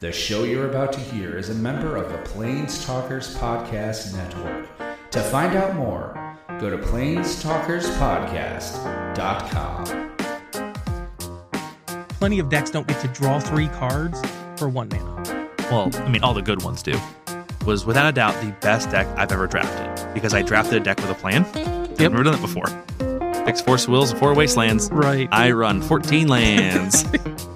The show you're about to hear is a member of the Planestalkers Podcast Network. To find out more, go to planestalkerspodcast.com. Plenty of decks don't get to draw three cards for one mana. Well, I mean, all the good ones do. Was without a doubt the best deck I've ever drafted because I drafted a deck with a plan. I've never done it before. Picks Force swills and four wastelands. Right. I run 14 lands.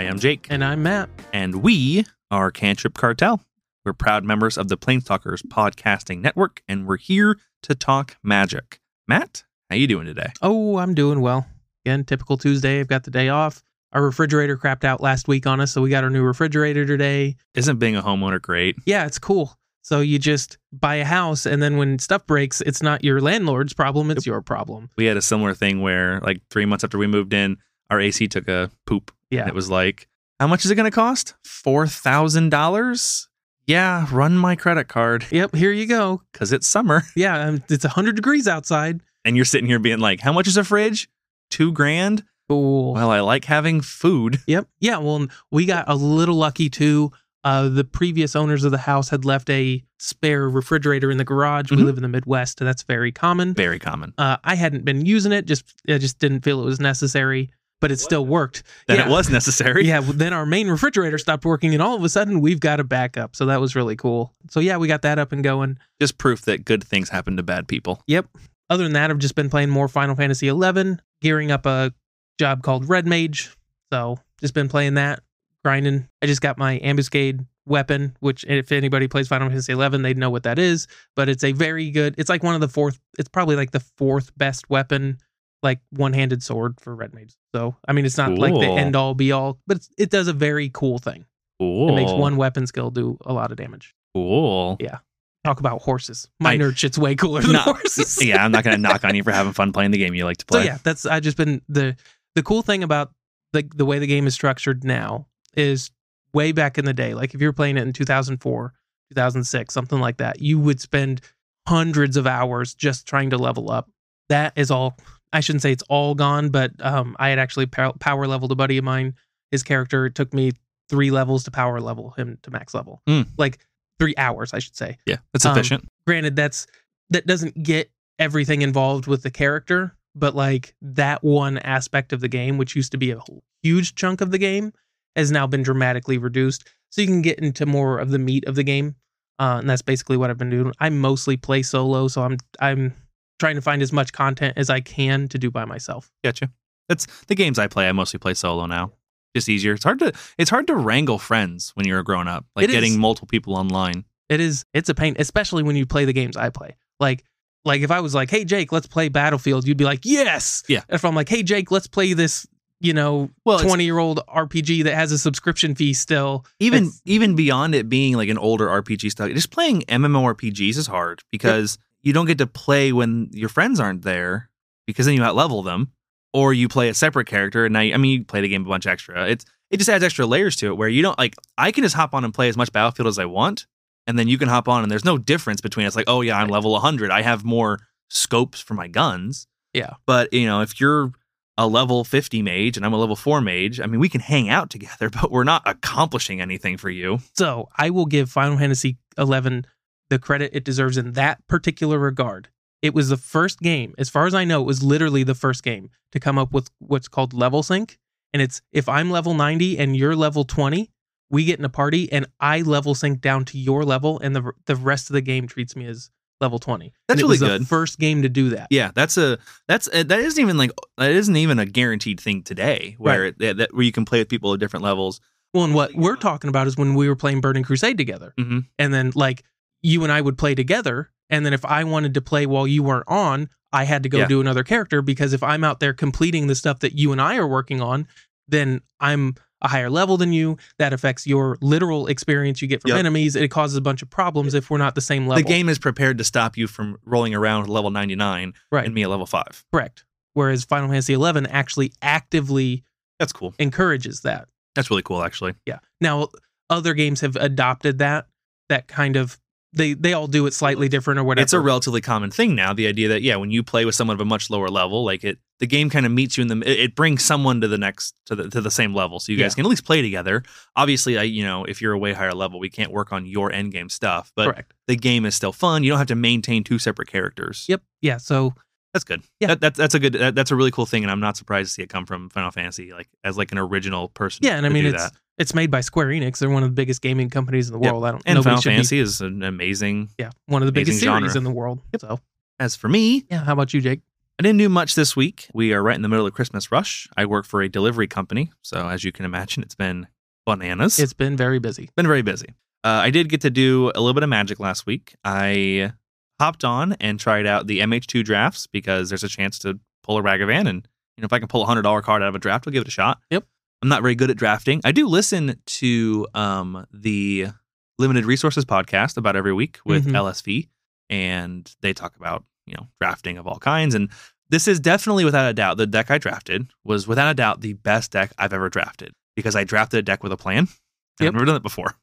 I am Jake, and I'm Matt. and we are Cantrip Cartel. We're proud members of the Planestalkers Podcasting Network, and we're here to talk magic. Matt, how you doing today? Oh, I'm doing well. Again, typical Tuesday. I've got the day off. Our refrigerator crapped out last week on us, so we got our new refrigerator today. Isn't being a homeowner great? Yeah, it's cool. So you just buy a house, and then when stuff breaks, it's not your landlord's problem; it's your problem. We had a similar thing where, like, three months after we moved in, our AC took a poop. Yeah. And it was like, how much is it going to cost? $4,000? Yeah, run my credit card Yep, here you go. because it's summer. Yeah, um, it's 100 degrees outside. And you're sitting here being like, how much is a fridge? Two grand? Cool. Well, I like having food. Yep. Yeah. Well, we got a little lucky too. Uh, the previous owners of the house had left a spare refrigerator in the garage. We Mhm. live in the Midwest. and That's very common. Very common. Uh, I hadn't been using it. Just I just didn't feel it was necessary, but it still worked. Then Yeah. it was necessary. Yeah. well, Then our main refrigerator stopped working, and all of a sudden we've got a backup. So that was really cool. So yeah, we got that up and going. Just proof that good things happen to bad people. Yep. Other than that, I've just been playing more Final Fantasy XI, gearing up a job called Red Mage. So just been playing that, grinding. I just got my ambuscade weapon, which if anybody plays Final Fantasy XI, they'd know what that is. But it's a very good. It's like one of the fourth. It's probably like the fourth best weapon, like one-handed sword for Red Mage. So I mean, it's not like the end all be all, but it's, it does a very cool thing. Cool. It makes one weapon skill do a lot of damage. Cool. Yeah. Talk about horses. My I- nerd shit's way cooler than No, horses. yeah, I'm not going to knock on you for having fun playing the game you like to play. So yeah, that's I just been the the cool thing about the the way the game is structured now is way back in the day, like if you're playing it in 2004, 2006, something like that, you would spend hundreds of hours just trying to level up. That is all. I shouldn't say it's all gone, but um, I had actually power leveled a buddy of mine. His character it took me three levels to power level him to max level, Hmm. like three hours, I should say Yeah, that's Um, efficient. granted that's that doesn't get everything involved with the character but like that one aspect of the game which used to be a huge chunk of the game has now been dramatically reduced so you can get into more of the meat of the game uh, and that's basically what i've been doing i mostly play solo so i'm i'm trying to find as much content as i can to do by myself Gotcha. That's the games I play. I mostly play solo now. Just easier. It's hard to it's hard to wrangle friends when you're a grown up. Like It is. getting multiple people online. it is it's a pain especially when you play the games i play like like if i was like hey jake let's play battlefield you'd be like yes Yeah. if i'm like hey jake let's play this you know Well, 20 year old rpg that has a subscription fee still even even beyond it being like an older RPG style, just playing MMORPGs is hard because you don't get to play when your friends aren't there because then you out level them, or you play a separate character and now you, I mean you play the game a bunch extra. It's it just adds extra layers to it where you don't like I can just hop on and play as much Battlefield as I want, and then you can hop on and there's no difference between it's like oh yeah I'm level 100 I have more scopes for my guns. Yeah. But you know if you're a level 50 mage and I'm a level 4 mage, I mean, we can hang out together, but we're not accomplishing anything for you. so i will give final fantasy 11 the credit it deserves in that particular regard it was the first game as far as i know it was literally the first game to come up with what's called level sync and it's if i'm level 90 and you're level 20 we get in a party and i level sync down to your level and the the rest of the game treats me as level 20 That's it really good. first game to do that Yeah, that's a that's a, that isn't even like that isn't even a guaranteed thing today where Right. that, that where you can play with people at different levels. well and what we're talking about is when we were playing burning crusade together Mhm. and then like you and i would play together and then if i wanted to play while you weren't on i had to go Yeah. do another character because if i'm out there completing the stuff that you and i are working on then i'm a higher level than you that affects your literal experience you get from Yep. enemies it causes a bunch of problems if we're not the same level The game is prepared to stop you from rolling around level 99 Right. and me at level 5. correct whereas final fantasy 11 actually actively That's cool. encourages that That's really cool actually. Yeah. Now, other games have adopted that that kind of they they all do it slightly different or whatever. it's a relatively common thing now. The idea that yeah, when you play with someone of a much lower level, like it, the game kind of meets you in the. It, it brings someone to the next to the to the same level, so you guys Yeah. can at least play together. Obviously, I you know if you're a way higher level, we can't work on your end game stuff, but correct. the game is still fun. You don't have to maintain two separate characters. Yep. Yeah. So That's good. Yeah. That, that's that's a good. That, that's a really cool thing, and I'm not surprised to see it come from Final Fantasy, like as like an original person. yeah, and I mean it's that. it's made by Square Enix. They're one of the biggest gaming companies in the Yep. world. I don't. Know. And Final should be- Fantasy is an amazing. yeah, one of the biggest amazing series genre. in the world. So As for me, yeah, how about you, Jake? I didn't do much this week. We are right in the middle of Christmas rush. I work for a delivery company, so as you can imagine, it's been bananas. It's been very busy. been very busy. Uh, I did get to do a little bit of magic last week. I hopped on and tried out the MH2 drafts because there's a chance to pull a Ragavan, and you know if I can pull a hundred dollar card out of a draft, I'll give it a shot. Yep. I'm not very good at drafting. I do listen to um, the Limited Resources podcast about every week with Mhm. LSV, and they talk about you know drafting of all kinds. And this is definitely without a doubt the deck I drafted was without a doubt the best deck I've ever drafted because I drafted a deck with a plan. I've never done it before.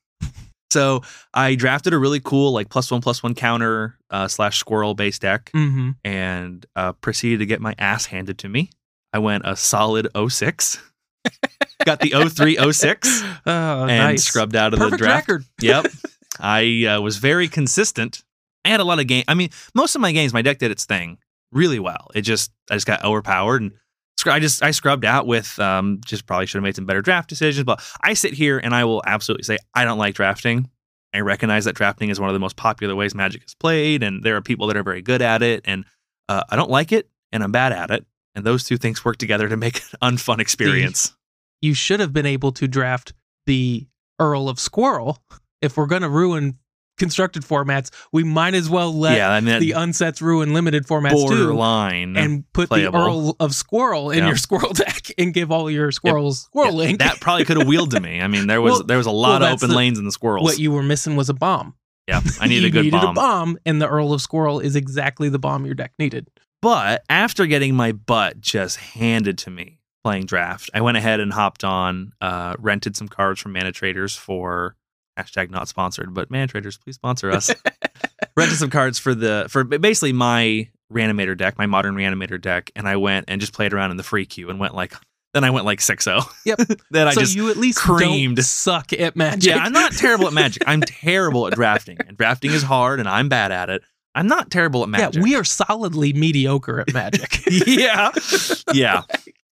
So I drafted a really cool like plus one plus one counter uh, slash squirrel based deck Mm-hmm. and uh, proceeded to get my ass handed to me. I went a solid 06. Got the 03 06 Oh, and nice. scrubbed out of Perfect the draft. record. Yep. I uh, was very consistent. I had a lot of game. I mean, most of my games, my deck did its thing really well. It just, I just got overpowered and I just, I scrubbed out with, um, just probably should have made some better draft decisions. But I sit here and I will absolutely say I don't like drafting. I recognize that drafting is one of the most popular ways Magic is played, and there are people that are very good at it. And uh, I don't like it, and I'm bad at it. And those two things work together to make an unfun experience. You should have been able to draft the Earl of Squirrel. If we're gonna ruin constructed formats, we might as well let yeah, I mean, the unsets ruin limited formats too. borderline. and put playable. the Earl of Squirrel in Yeah. your squirrel deck and give all your squirrels squirrel Yeah, link. That probably could have wheeled to me. I mean, there was Well- there was a lot well, of open the- lanes in the squirrels. what you were missing was a bomb. yeah, I need a good needed bomb. a bomb, and the Earl of Squirrel is exactly the bomb your deck needed. But after getting my butt just handed to me playing draft, I went ahead and hopped on, uh, rented some cards from Mana Traders for hashtag not sponsored, but Mana Traders, please sponsor us. rented some cards for the for basically my reanimator deck, my modern reanimator deck, and I went and just played around in the free queue and went like then I went like 6-0. Yep. then I so just you at least creamed. suck at magic. Yeah, I'm not terrible at magic. I'm terrible at drafting. And drafting is hard and I'm bad at it. I'm not terrible at magic. Yeah, we are solidly mediocre at magic. yeah. Yeah.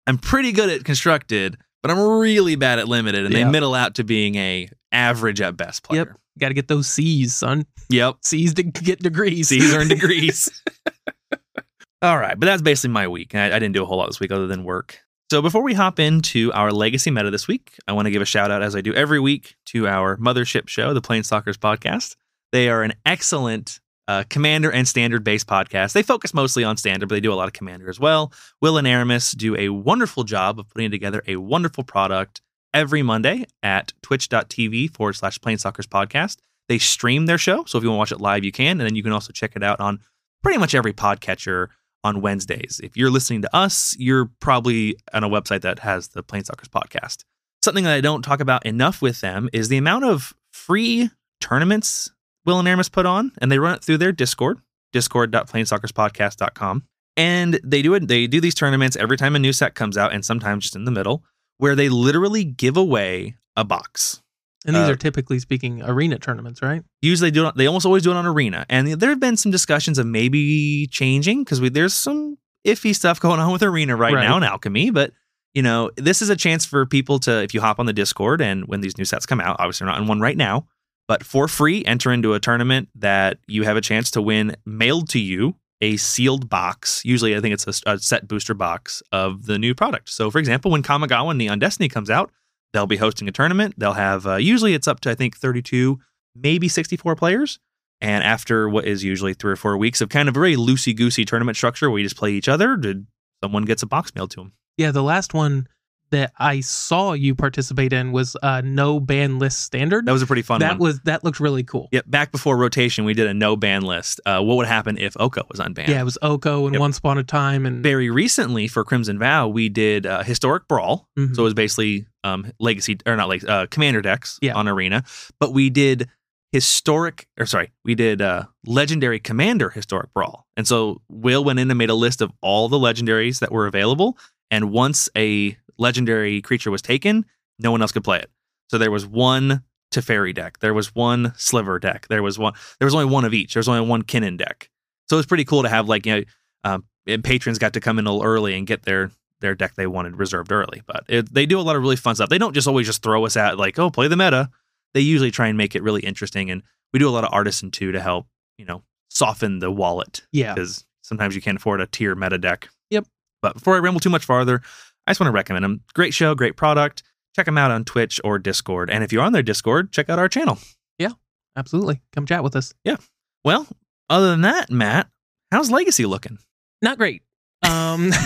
I'm pretty good at constructed, but I'm really bad at limited, and Yeah. they middle out to being a average at best player. Yep. Got to get those C's, son. Yep. C's to get degrees. C's earn degrees. All right, but that's basically my week. I, I didn't do a whole lot this week other than work. So before we hop into our legacy meta this week, I want to give a shout out, as I do every week, to our mothership show, the Planestalkers podcast. They are an excellent uh, commander and standard based podcast. They focus mostly on standard, but they do a lot of commander as well. Will and Aramis do a wonderful job of putting together a wonderful product every Monday at twitch.tv forward slash Planestalkers podcast. They stream their show, so if you want to watch it live, you can, and then you can also check it out on pretty much every podcatcher on Wednesdays. If you're listening to us, you're probably on a website that has the Planestalkers podcast. Something that I don't talk about enough with them is the amount of free tournaments Will and Aramis put on, and they run it through their Discord, discord.planestalkerspodcast.com. And they do it, they do these tournaments every time a new set comes out, and sometimes just in the middle, where they literally give away a box. and these uh, are typically speaking arena tournaments, right? Usually do it, they almost always do it on arena. And there have been some discussions of maybe changing because there's some iffy stuff going on with arena right, Right. now in alchemy. But you know, this is a chance for people to, if you hop on the Discord and when these new sets come out, obviously we're not in one right now, but for free, enter into a tournament that you have a chance to win mailed to you a sealed box. Usually, I think it's a, a set booster box of the new product. So, for example, when Kamigawa and Neon Dynasty comes out, they'll be hosting a tournament. They'll have uh, usually it's up to I think 32, maybe 64 players. And after what is usually three or four weeks of kind of a very loosey goosey tournament structure where you just play each other, someone gets a box mailed to them. Yeah, the last one that I saw you participate in was uh, no ban list standard. That was a pretty fun that one. was that looked really cool. Yep, back before rotation, we did a no ban list. Uh, what would happen if Oko was unbanned? Yeah, it was Oko and Yep. Once Upon a Time and Very recently for Crimson Vow, we did uh, historic brawl. Mhm. So it was basically um, legacy or not like uh, commander decks Yeah. on arena, but we did historic or sorry, we did uh legendary commander historic brawl. And so Will went in and made a list of all the legendaries that were available. And once a legendary creature was taken, no one else could play it. So there was one Teferi deck, there was one Sliver deck, there was one there was only one of each. There was only one Kinnan deck. So it was pretty cool to have like you know um, and patrons got to come in a little early and get their their deck they wanted reserved early. But it, they do a lot of really fun stuff. They don't just always just throw us at like, oh, play the meta. They usually try and make it really interesting, and we do a lot of artisan too to help you know soften the wallet Yeah. because sometimes you can't afford a tier meta deck. Yep. But before I ramble too much farther, I just want to recommend them. Great show, great product. Check them out on Twitch or Discord. And if you're on their Discord, check out our channel. Yeah, absolutely. Come chat with us. Yeah. Well, other than that, Matt, how's Legacy looking? Not great. Um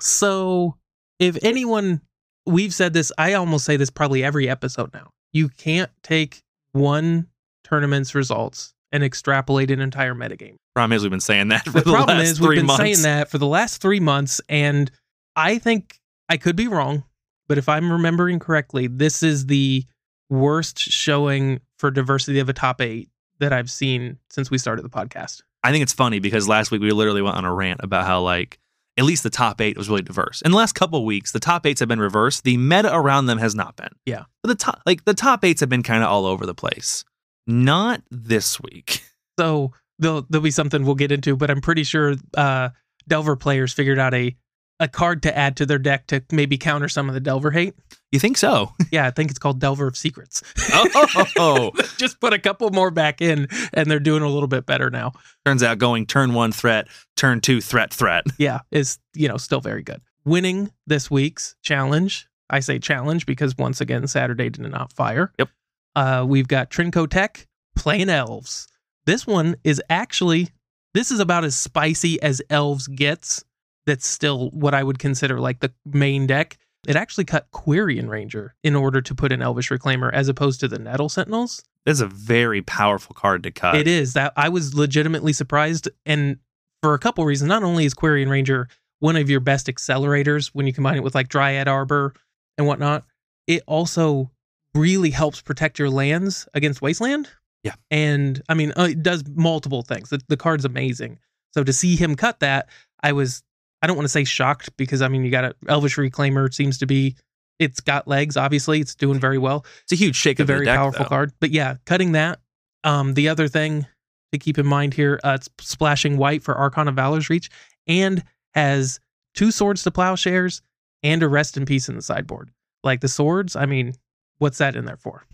So if anyone we've said this, I almost say this probably every episode now. You can't take one tournament's results and extrapolate an entire metagame. Problem is, we've been saying that for the the, problem last is three we've been months. saying that for the last three months and i think i could be wrong but if i'm remembering correctly this is the worst showing for diversity of a top eight that i've seen since we started the podcast I think it's funny because last week we literally went on a rant about how like at least the top eight was really diverse. In the last couple of weeks, the top eights have been reversed. The meta around them has not been. Yeah. But the top like the top eights have been kind of all over the place. Not this week. so there'll, there'll be something we'll get into but i'm pretty sure uh delver players figured out a a card to add to their deck to maybe counter some of the delver hate You think so? yeah i think it's called delver of secrets oh, just put a couple more back in and they're doing a little bit better now turns out going turn one threat, turn two threat, threat. yeah, is you know still very good. Winning this week's challenge, I say challenge because once again Saturday did not fire. Yep. Uh, we've got Trinco Tech playing elves. This one is actually this is about as spicy as elves gets. That's still what I would consider like the main deck. It actually cut Quirion Ranger in order to put an Elvish Reclaimer as opposed to the Nettle Sentinels. That's a very powerful card to cut. It is that I was legitimately surprised, and for a couple reasons. Not only is Quirion Ranger one of your best accelerators when you combine it with like Dryad Arbor and whatnot, it also really helps protect your lands against Wasteland. Yeah. and I mean, uh, it does multiple things. The, the card's amazing. So to see him cut that, I was I don't want to say shocked because I mean you got a Elvish Reclaimer seems to be it's got legs. Obviously, it's doing very well It's a huge shake a of the very deck, powerful though. card. But yeah, cutting that. Um, the other thing to keep in mind here, uh, it's splashing white for Archon of Valor's Reach, and has two swords to plowshares and a rest in peace in the sideboard. Like the swords, I mean, what's that in there for?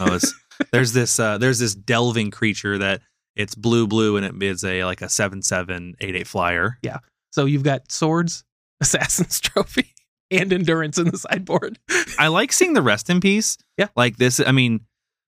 Oh, it's, there's this uh, there's this delving creature that it's blue blue and it is a like a seven seven eight eight flyer. Yeah. So you've got swords, assassin's trophy, and endurance in the sideboard. I like seeing the rest in peace. Yeah. like this. I mean,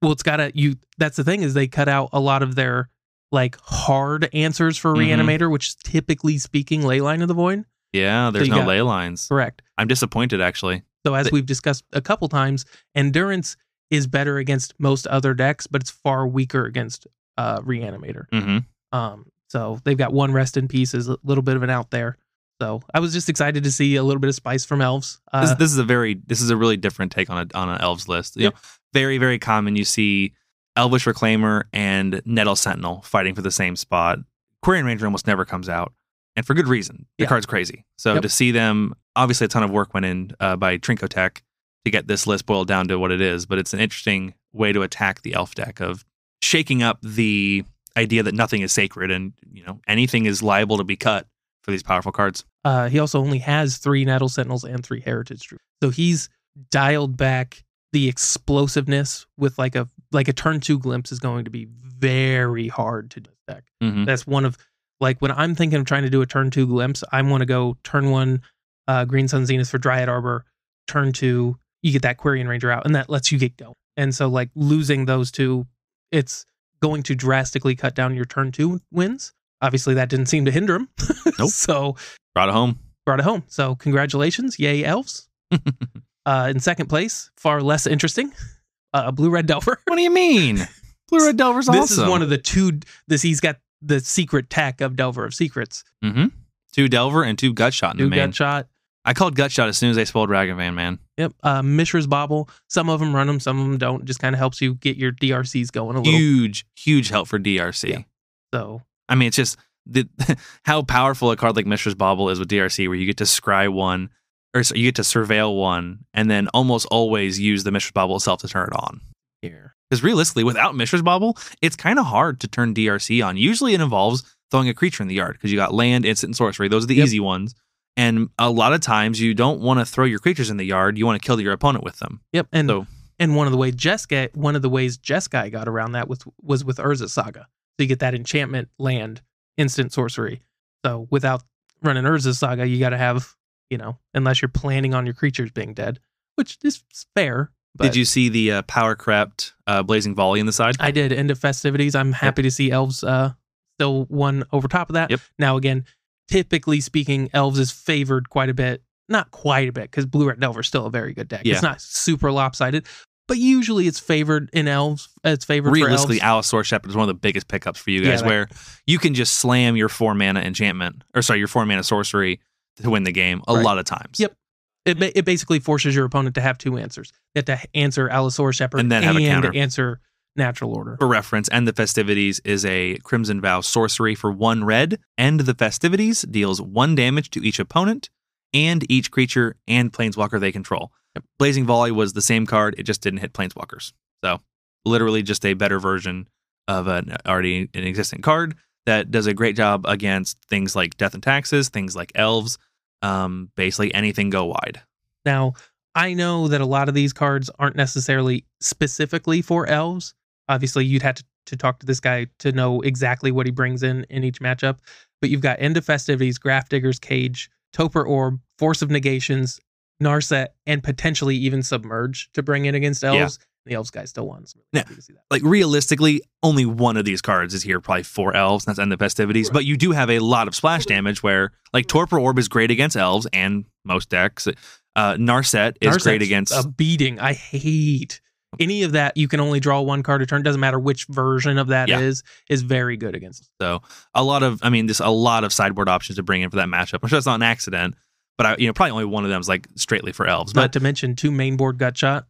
Well, it's got to you. That's the thing is they cut out a lot of their like hard answers for Mhm. reanimator, which is typically speaking, leyline of the void. yeah, there's you no got- ley lines. Correct. I'm disappointed actually. So as we've discussed a couple times, endurance is better against most other decks, but it's far weaker against uh, reanimator. hmm Um, so they've got one rest in peace is a little bit of an out there. So I was just excited to see a little bit of spice from elves. This, Uh, this is a very this is a really different take on a on an elves list. You Yeah. know, very very common. You see Elvish Reclaimer and Nettle Sentinel fighting for the same spot. Quirion Ranger almost never comes out, and for good reason. The Yeah. card's crazy. So Yep. to see them, obviously a ton of work went in uh, by Trincotech to get this list boiled down to what it is. But it's an interesting way to attack the elf deck of shaking up the idea that nothing is sacred and you know anything is liable to be cut for these powerful cards. uh, he also only has three Nettle Sentinels and three Heritage Troops. So he's dialed back the explosiveness with like a like a turn two glimpse is going to be very hard to deck. Mhm. That's one of like when I'm thinking of trying to do a turn two glimpse, I want to go turn one uh, Green Sun Zenith for Dryad Arbor, turn two, you get that Quirion Ranger out, and that lets you get going. And so like losing those two, it's going to drastically cut down your turn two wins. Obviously, that didn't seem to hinder him. Nope. so Brought it home. brought it home. So congratulations, yay elves. uh, in second place, far less interesting, uh, Blue Red Delver. What do you mean? Blue Red Delver's this awesome. is one of the two. This he's got the secret tech of Delver of Secrets. Mm-hmm. Two Delver and two Gutshot in Two the main. gut shot. I called Gutshot as soon as they spoiled Ragavan, man. Yep. Uh, Mishra's Bauble. Some of them run them, some of them don't. Just kind of helps you get your DRCs going a little. Huge, huge help for DRC. Yeah. So I mean, it's just the how powerful a card like Mishra's Bauble is with DRC, where you get to scry one, or so you get to surveil one, and then almost always use the Mishra's Bauble itself to turn it on. here. Because realistically, without Mishra's Bauble, it's kind of hard to turn DRC on. Usually, it involves throwing a creature in the yard because you got land, instant, and sorcery. Those are the Yep. easy ones. And a lot of times, you don't want to throw your creatures in the yard. You want to kill your opponent with them. Yep. And So- and one of the ways Jeskai one of the ways Jeskai got around that was was with Urza Saga. So you get that enchantment land instant sorcery. So without running Urza Saga, you got to have you know unless you're planning on your creatures being dead, which is fair. But Did you see the uh, power crept uh, blazing volley in the side? I did end of festivities. I'm happy to see elves uh still one over top of that. Yep. Now again, typically speaking, elves is favored quite a bit. Not quite a bit because blue red delver is still a very good deck. Yeah. It's not super lopsided, but usually it's favored in elves. It's favored realistically, for elves. Allosaur Shepherd is one of the biggest pickups for you Yeah, guys, that- where you can just slam your four mana enchantment, or sorry, your four mana sorcery to win the game a Right. lot of times. Yep. It, it basically forces your opponent to have two answers. They have to answer Allosaur Shepherd And then have a counter. answer Natural Order. For reference, End the Festivities is a Crimson Vow sorcery for one red. End the Festivities deals one damage to each opponent and each creature and planeswalker they control. Blazing Volley was the same card, it just didn't hit planeswalkers. So, literally just a better version of an already an existing card that does a great job against things like Death and Taxes, things like Elves, um, basically anything go wide. Now, I know that a lot of these cards aren't necessarily specifically for elves. Obviously, you'd have to, to talk to this guy to know exactly what he brings in in each matchup. But you've got End of Festivities, Grafdigger's Cage, Torpor Orb, Force of Negations, Narset, and potentially even Submerge to bring in against elves. The elves guy still won. So I'm Yeah. happy to see that. like realistically, only one of these cards is here, probably for elves. and That's end of festivities. But you do have a lot of splash damage where, like, Torpor Orb is great against elves and most decks. Uh, Narset is great against. a beating. I hate any of that. You can only draw one card a turn. Doesn't matter which version of that is. Yeah. Is very good against. so a lot of, I mean, just a lot of sideboard options to bring in for that matchup. I'm sure that's not an accident, but I, you know, probably only one of them is like straightly for elves. Not But to mention two main board gut shot.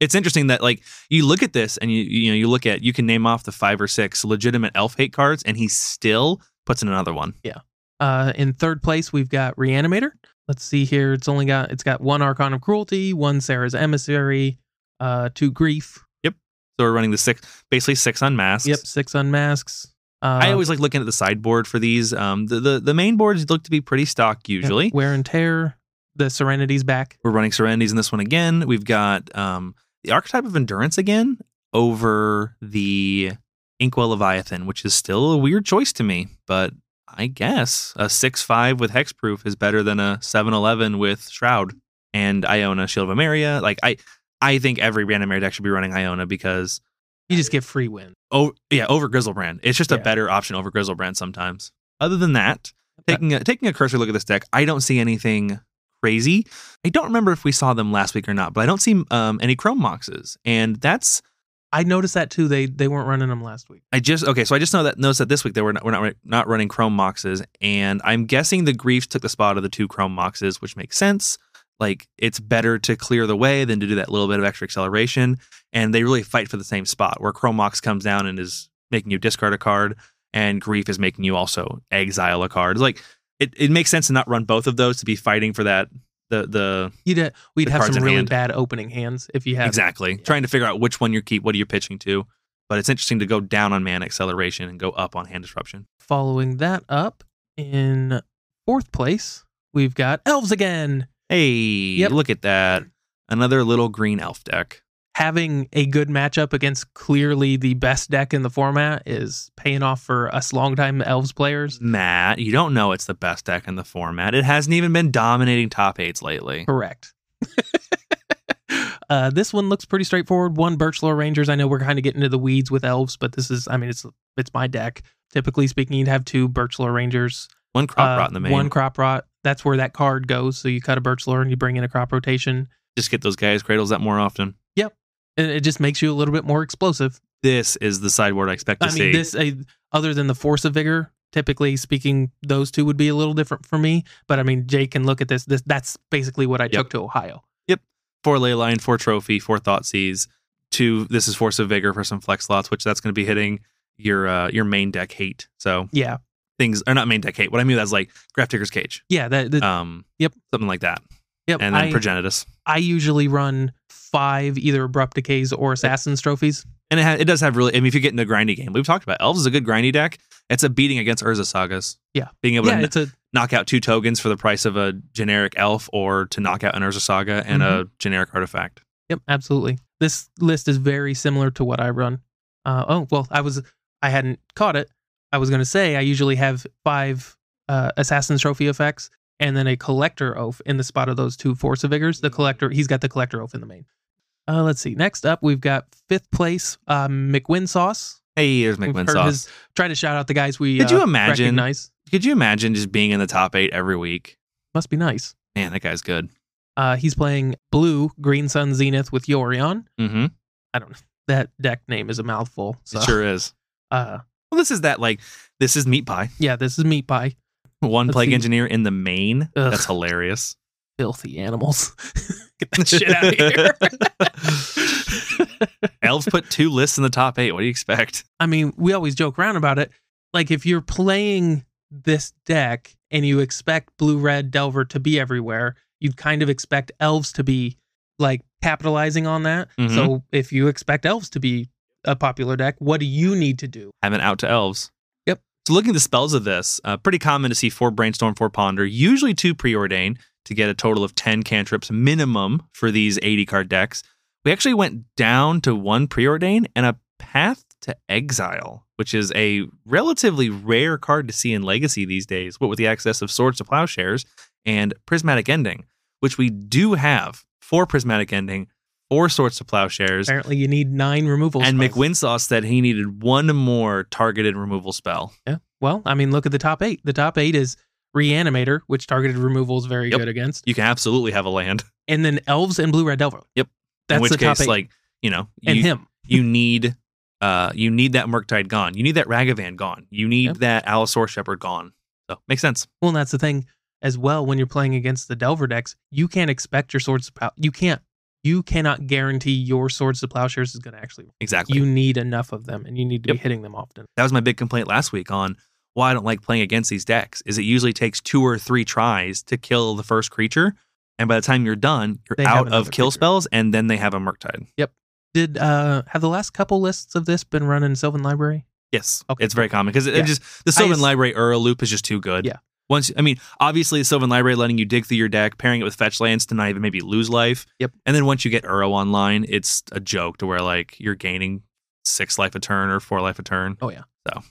it's interesting that like you look at this and you you know you look at you can name off the five or six legitimate elf hate cards, and he still puts in another one. Yeah. Uh, in third place, we've got Reanimator. Let's see here. It's only got it's got one Archon of Cruelty, one Serra's Emissary, uh, two Grief. Yep. So we're running the six, basically six unmasked. Yep, six Unmasks. Uh, I always like looking at the sideboard for these. Um, the, the the main boards look to be pretty stock yep, usually. Wear and Tear. The Serenity's back. We're running Serenities in this one again. We've got um, the archetype of endurance again over the Inkwell Leviathan, which is still a weird choice to me, but I guess a six five with hexproof is better than a seven eleven with Shroud and Iona Shield of Emeria. Like I, I think every random air deck should be running Iona because You just get free win. oh yeah, over Griselbrand. It's just a better option over Griselbrand sometimes. Other than that, taking a taking a cursory look at this deck, I don't see anything crazy. I don't remember if we saw them last week or not, but I don't see um, any Chrome Moxes, and that's I noticed that too. They they weren't running them last week. I just okay. So I just know that noticed that this week they were not, we're not not running Chrome Moxes, and I'm guessing the Griefs took the spot of the two Chrome Moxes, which makes sense. Like it's better to clear the way than to do that little bit of extra acceleration, and they really fight for the same spot where Chrome Mox comes down and is making you discard a card, and Grief is making you also exile a card. It's like it, it makes sense to not run both of those to be fighting for that the the You'd ha- we'd The have some really hand. bad opening hands if you had exactly Yeah. trying to figure out which one you keep, what are you pitching to. But it's interesting to go down on mana acceleration and go up on hand disruption. Following that up in fourth place, we've got Elves again. Hey, Yep. look at that. Another little green elf deck. having a good matchup against clearly the best deck in the format is paying off for us longtime elves players. Matt, you don't know it's the best deck in the format. It hasn't even been dominating top eights lately. Correct. uh, this one looks pretty straightforward. One Birchlore Rangers. I know we're kind of getting into the weeds with elves, but this is, I mean, it's it's my deck. Typically speaking, you'd have two Birchlore Rangers. One crop uh, rot in the main. One crop rot. That's where that card goes. So you cut a Birchlore and you bring in a crop rotation. Just get those guys cradles that more often. Yep, and it just makes you a little bit more explosive. This is the sideboard I expect to I see. this uh, other than the force of vigor, typically speaking, those two would be a little different for me. But I mean, Jay can look at this. This that's basically what I Yep. took to Ohio. Yep, four ley line, four trophy, four Thoughtseize. Two, this is force of vigor for some flex slots, which that's going to be hitting your uh, your main deck hate. So Yeah, things are not main deck hate. What I mean is like Grafdigger's Cage, yeah. That, that um, Yep. something like that, yep. and then I, Progenitus. I usually run five either abrupt decays or assassins trophies. And it, ha- it does have really. I mean, if you get into a grindy game, we've talked about elves is a good grindy deck. It's a beating against Urza sagas. Yeah. being able Yeah, to a knock out two tokens for the price of a generic elf, or to knock out an Urza saga and a generic artifact. Yep, absolutely. This list is very similar to what I run. Uh, oh well, I was I hadn't caught it. I was going to say I usually have five uh, Assassin's Trophy effects and then a Collector Ouphe in the spot of those two Force of Vigors. The Collector, he's got the Collector Ouphe in the main. Uh, let's see. Next up, we've got fifth place um, McWin Sauce. Hey, here's McWin sauce. his- Try to shout out the guys we Could uh, you imagine- recognize. Could you imagine just being in the top eight every week? Must be nice. Man, that guy's good. Uh, he's playing blue Green Sun Zenith with Yorion. Mm-hmm. I don't know. That deck name is a mouthful. So, It sure is. uh, Well, this is that like this is meat pie. yeah, this is Meat Pie. One Let's plague see. engineer in the main. Ugh. That's hilarious. filthy animals. Get that shit out of here. Elves put two lists in the top eight. What do you expect? I mean, we always joke around about it. Like, if you're playing this deck and you expect blue red Delver to be everywhere, you'd kind of expect elves to be like capitalizing on that. Mhm. So, if you expect elves to be a popular deck, what do you need to do? An out to elves. Yep. So looking at the spells of this, uh, pretty common to see four brainstorm, four ponder, usually two preordain to get a total of ten cantrips minimum for these eighty card decks. We actually went down to one preordain and a path to exile, which is a relatively rare card to see in Legacy these days. What with the access of swords to plowshares and prismatic ending, which we do have for prismatic ending, four swords to plowshares. Apparently, you need nine removals. And McWinsauce said he needed one more targeted removal spell. Yeah. Well, I mean, look at the top eight. The top eight is Reanimator, which targeted removal is very Yep. good against. You can absolutely have a land. and then elves and blue red delver. Yep. That's in which the top case, eight. like you know, and you, him. you need uh you need that Murktide gone. You need that Ragavan gone. You need Yep. that Allosaur Shepherd gone. So makes sense. Well, and that's the thing as well. When you're playing against the delver decks, you can't expect your swords to plow. You can't. You cannot guarantee your swords to plowshares is going to actually. work. Exactly. You need enough of them, and you need to be hitting them often. that was my big complaint last week on why I don't like playing against these decks. Is it usually takes two or three tries to kill the first creature, and by the time you're done, you're have out of kill creature. spells, and then they have a Murktide. Yep. Did uh have the last couple lists of this been run in Sylvan Library? Yes, Okay, it's very common because it, Yeah. it just the Sylvan just- Library Uro loop is just too good. Yeah. Once I mean, obviously, the Sylvan Library letting you dig through your deck, pairing it with fetch lands to not even maybe lose life. Yep. And then once you get Uro online, it's a joke to where like you're gaining six life a turn or four life a turn. Oh yeah. So.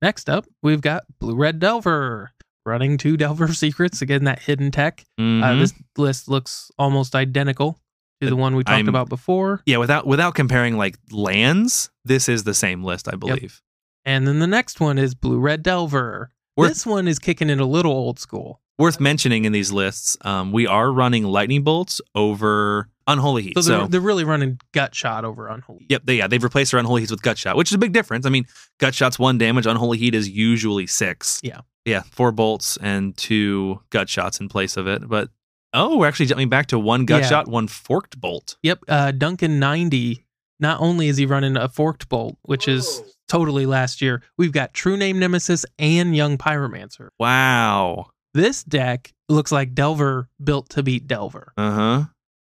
next up, we've got blue red delver running two delver secrets again. That hidden tech. Uh, Mhm. this list looks almost identical to the one we talked I'm- about before. yeah, without without comparing like lands, this is the same list, I believe. And then the next one is Blue Red Delver. Worth- this one is kicking it a little old school. Worth mentioning in these lists, um, we are running lightning bolts over unholy heat. So So, they're, they're really running gut shot over Unholy. Yep, they, yeah, they've replaced their unholy heat with gut shot, which is a big difference. I mean, gut shot's one damage, unholy heat is usually six. Yeah. yeah, four bolts and two gut shots in place of it. But oh, we're actually jumping back to one gut Yeah. shot, one forked bolt. Yep. Uh, Duncan 90, not only is he running a forked bolt, which is totally last year, we've got True Name Nemesis and Young Pyromancer. Wow. This deck looks like Delver built to beat Delver. Uh huh.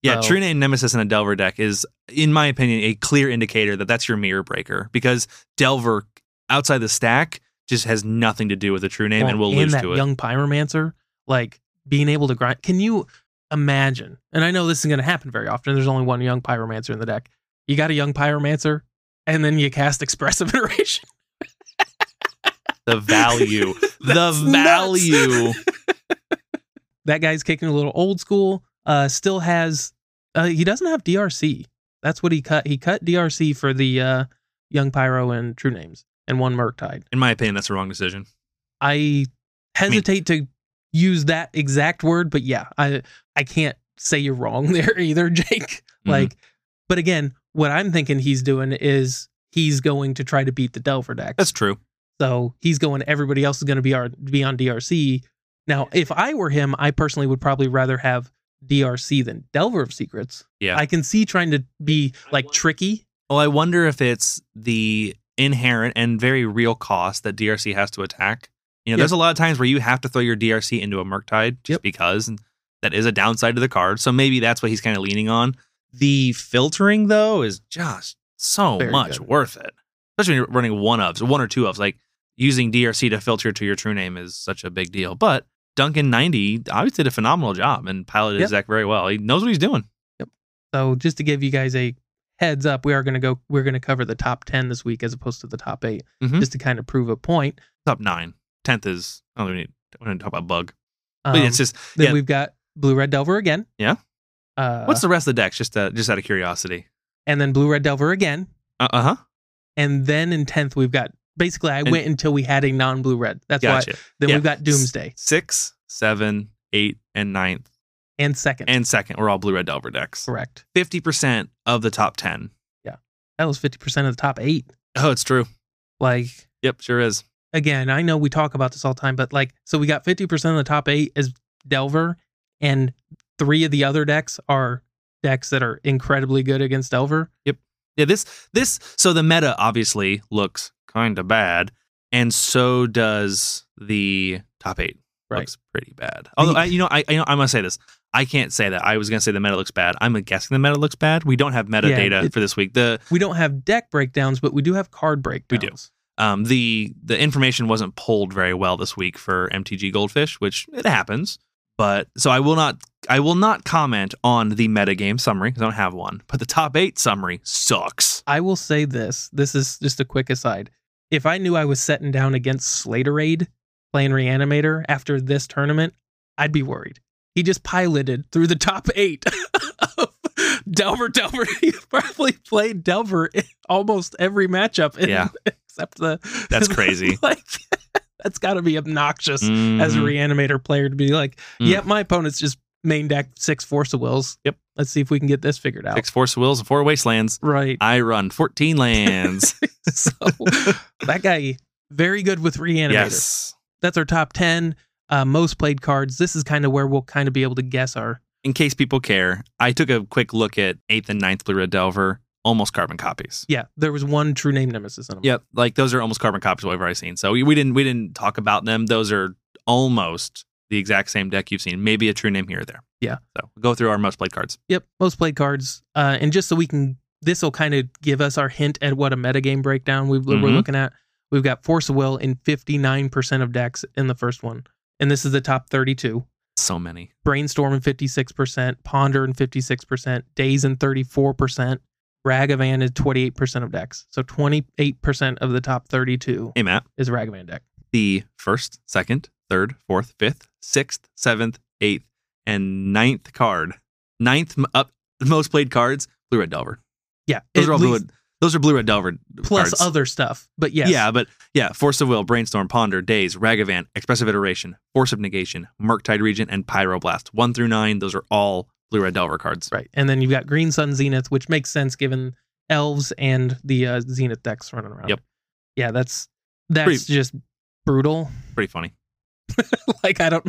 Yeah, So- True Name Nemesis in a Delver deck is, in my opinion, a clear indicator that that's your mirror breaker because Delver outside the stack just has nothing to do with the True Name and Well, we'll lose that to it. Young Pyromancer, like being able to grind. Can you imagine? And I know this isn't going to happen very often. There's only one Young Pyromancer in the deck. You got a Young Pyromancer, and then you cast Expressive Iteration. the value, the value. that guy's kicking a little old school. Uh, still has. Uh, he doesn't have DRC. That's what he cut. He cut DRC for the uh, Young Pyro and True Names and one Murktide. In my opinion, that's the wrong decision. I hesitate to use that exact word, but yeah, I I can't say you're wrong there either, Jake. Mhm. Like, but again, what I'm thinking he's doing is he's going to try to beat the Delver decks. That's true. So he's going. Everybody else is going to be our be on DRC. Now, if I were him, I personally would probably rather have DRC than Delver of Secrets. Yeah. I can see trying to be like tricky. Well, I wonder if it's the inherent and very real cost that DRC has to attack. You know, Yep. there's a lot of times where you have to throw your DRC into a Murktide just Yep. because, and that is a downside to the card. So maybe that's what he's kind of leaning on. The filtering though is just so Very much good. worth it, especially when you're running one ofs, one or two ofs. Like using DRC to filter to your true name is such a big deal. But Duncan ninety obviously did a phenomenal job and piloted Yep. deck very well. He knows what he's doing. Yep. So just to give you guys a heads up, we are going to go. We're going to cover the top ten this week as opposed to the top 8 Mhm. just to kind of prove a point. Top nine, tenth is I don't even need. I want to talk about bug. Um, But it's just then yeah. we've got blue red delver again. Yeah. Uh, What's the rest of the decks? Just uh, just out of curiosity. and then blue red delver again. Uh huh. And then in tenth we've got basically I And- went until we had a non blue red. That's why. Then Yeah. we've got Doomsday Six, seven, eight, and ninth, and second. and second We're all blue red delver decks. correct. Fifty percent of the top ten. Yeah. That was fifty percent of the top eight. Oh, it's true. Like Yep, sure is. again, I know we talk about this all the time, but like, so we got 50% of the top eight is Delver, and three of the other decks are decks that are incredibly good against Delver. Yeah, this this so the meta obviously looks kind of bad, and so does the top eight. Right. Looks pretty bad. Although I, you know, I, I I'm gonna say this. I can't say that. I was gonna say the meta looks bad. I'm guessing the meta looks bad. We don't have Yeah, metadata it- for this week. The We don't have deck breakdowns, but we do have card breakdowns. We do. um the the information wasn't pulled very well this week for MTG Goldfish, which it happens. But so I will not I will not comment on the metagame summary because I don't have one. But the top eight summary sucks. I will say this. This is just a quick aside. If I knew I was setting down against Slaterade playing Reanimator after this tournament, I'd be worried. He just piloted through the top eight of Delver. Delver. He probably played Delver in almost every matchup. in- Yeah. Except the. That's crazy. like, that's got to be obnoxious as a Mhm. Reanimator player to be like, Mm. yeah, my opponent's just main deck six Force of Wills. Yep. Let's see if we can get this figured out. Six Force of Wills and four Wastelands. Right. I run 14 lands. so that guy very good with reanimator yes. that's our top 10 uh, most played cards this is kind of where we'll kind of be able to guess our In case people care, I took a quick look at 8th and ninth Blue Red Delver, almost carbon copies. yeah there was one true name nemesis in them Yep, like those are almost carbon copies of what I've already seen. So we, we didn't we didn't talk about them. Those are almost the exact same deck you've seen. Maybe a true name here or there. Yeah. So we'll go through our most played cards. yep most played cards uh, and just so we can this will kind of give us our hint at what a metagame breakdown we, we're Mhm. looking at we've got force of will in 59% of decks in the first one and this is the top 32 So many. brainstorm in 56% ponder in 56% Daze in 34% ragavan is 28% of decks so 28% of the top 32 Hey Matt, is ragavan deck the first, second, third, fourth, fifth, sixth, seventh, eighth, and ninth card. Ninth up most played cards, Blue Red Delver. yeah Those are all blue red, those are blue red delver plus cards. other stuff but yes Yeah, but yeah, Force of Will, Brainstorm, Ponder, Daze, Ragavan, Expressive Iteration, Force of Negation, Murktide Regent, and Pyroblast. One through nine, those are all blue red delver cards. right and then you've got green sun zenith which makes sense given elves and the uh, zenith decks running around Yep. yeah that's that's Pretty- just brutal Pretty funny. like I don't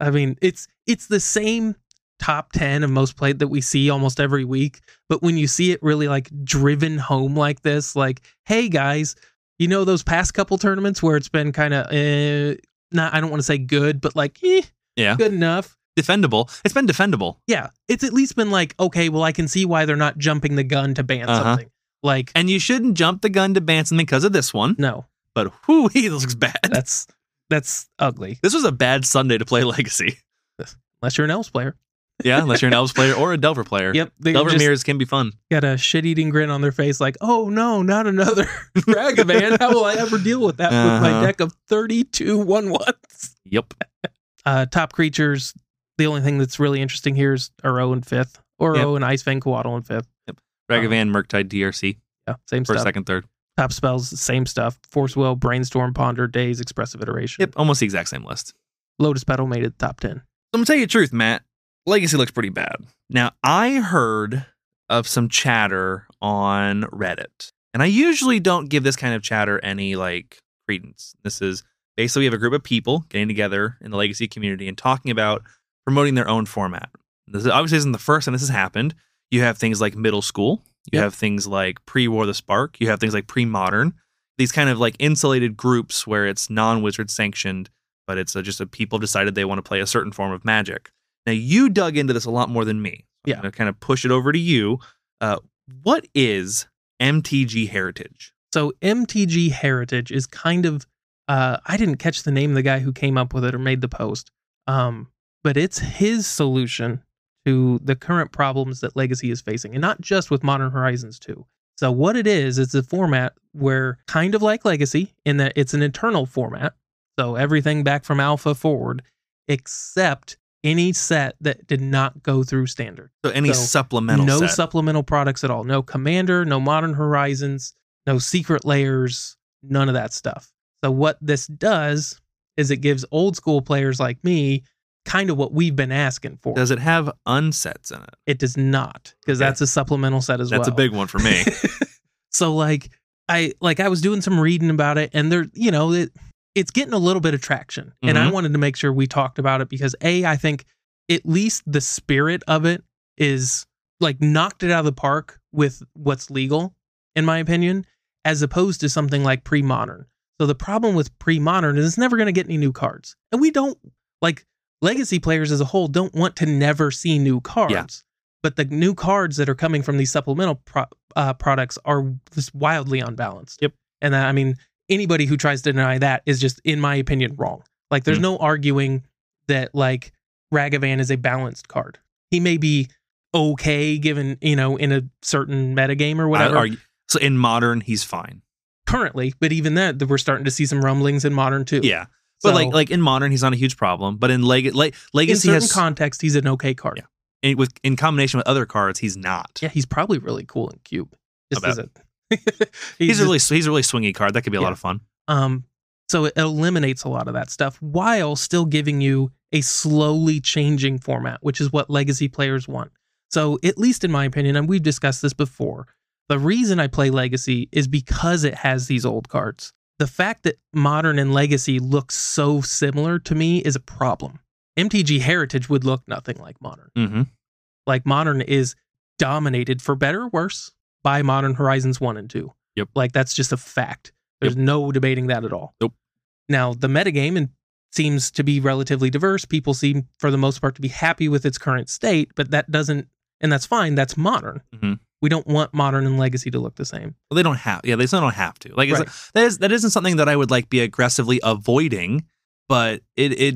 I mean it's it's the same top 10 of most played that we see almost every week but when you see it really like driven home like this like hey guys you know those past couple tournaments where it's been kind of uh, not I don't want to say good but like eh, Yeah. good enough Defendable. It's been defendable. yeah it's at least been like okay well I can see why they're not jumping the gun to ban Uh-huh. something like And you shouldn't jump the gun to ban something because of this one. no But whoo, he looks bad. that's that's ugly This was a bad Sunday to play Legacy. unless you're an elves player Yeah, unless you're an Elves player or a Delver player. yep they Delver just- mirrors can be fun. got a shit eating grin on their face, like, oh no, not another Ragavan. How will I ever deal with that with my Uh-huh. deck of 32 one ones? Yep. Uh, top creatures. The only thing that's really interesting here is Uro in fifth, Uro and Ice Fang Coatl in fifth. Yep. Ragavan, um, Murktide, DRC. Yeah, same First, stuff. second, third. Top spells, same stuff. Force Will, Brainstorm, Ponder, Daze, Expressive Iteration. Yep, almost the exact same list. Lotus Petal made it top 10. I'm gonna tell you the truth, Matt. Legacy looks pretty bad. Now, I heard of some chatter on Reddit, and I usually don't give this kind of chatter any like Credence. This is basically we have a group of people getting together in the legacy community and talking about promoting their own format. This obviously isn't the first time this has happened. You have things like middle school. You Yep. have things like pre-war the spark. You have things like pre-modern. These kind of like insulated groups where it's non-wizard sanctioned, but it's uh just a people decided they want to play a certain form of magic. Now you dug into this a lot more than me. Yeah. I'm gonna kind of push it over to you. Uh, what is MTG Heritage? So MTG Heritage is kind of uh I didn't catch the name of the guy who came up with it or made the post. Um but it's his solution to the current problems that Legacy is facing and not just with Modern Horizons 2. So what it is it's a format where kind of like Legacy in that it's an eternal format. So everything back from alpha forward except any set that did not go through standard So any So, supplemental no set. supplemental products at all. No Commander, no Modern Horizons, no secret lairs, none of that stuff. So what this does is it gives old school players like me kind of what we've been asking for. Does it have unsets in it? it does not because Okay. that's a supplemental set as That's well. That's a big one for me. so like I like I was doing some reading about it and there you know it it's getting a little bit of traction and I Mhm. wanted to make sure we talked about it because a I think at least the spirit of it is like knocked it out of the park with what's legal in my opinion as opposed to something like pre-modern. So the problem with pre-modern is it's never going to get any new cards. And we don't like legacy players as a whole don't want to never see new cards. But the new cards that are coming from these supplemental pro- uh, products are just wildly unbalanced. Yep. And that, I mean, anybody who tries to deny that is just, in my opinion, wrong. Like, there's Mhm. no arguing that like Ragavan is a balanced card. He may be okay given, you know, in a certain metagame or whatever argue- so in modern, he's fine. currently, but even that, we're starting to see some rumblings in modern too. Yeah. But So, like like in modern, he's not a huge problem. But in leg, le- in legacy certain has context, he's an okay card. Yeah. in, with in combination with other cards, he's not. Yeah, he's probably really cool in cube. Just I as a, He's, just- a really he's a really swingy card. That could be a Yeah. lot of fun. um so it eliminates a lot of that stuff while still giving you a slowly changing format, which is what legacy players want. So at least in my opinion, and we've discussed this before, the reason I play legacy is because it has these old cards. The fact that modern and legacy look so similar to me is a problem. MTG Heritage would look nothing like modern. Mm-hmm. Like modern is dominated for better or worse by Modern Horizons 1 and 2. Yep. Like that's just a fact. There's no debating that at all. Nope. Now, the metagame and seems to be relatively diverse. People seem for the most part to be happy with its current state, but that doesn't and that's fine. That's modern. Mhm. We don't want modern and legacy to look the same. Well, they don't have. Yeah, they still don't have to. Like it's Right. that is that isn't something that I would like be aggressively avoiding. But it it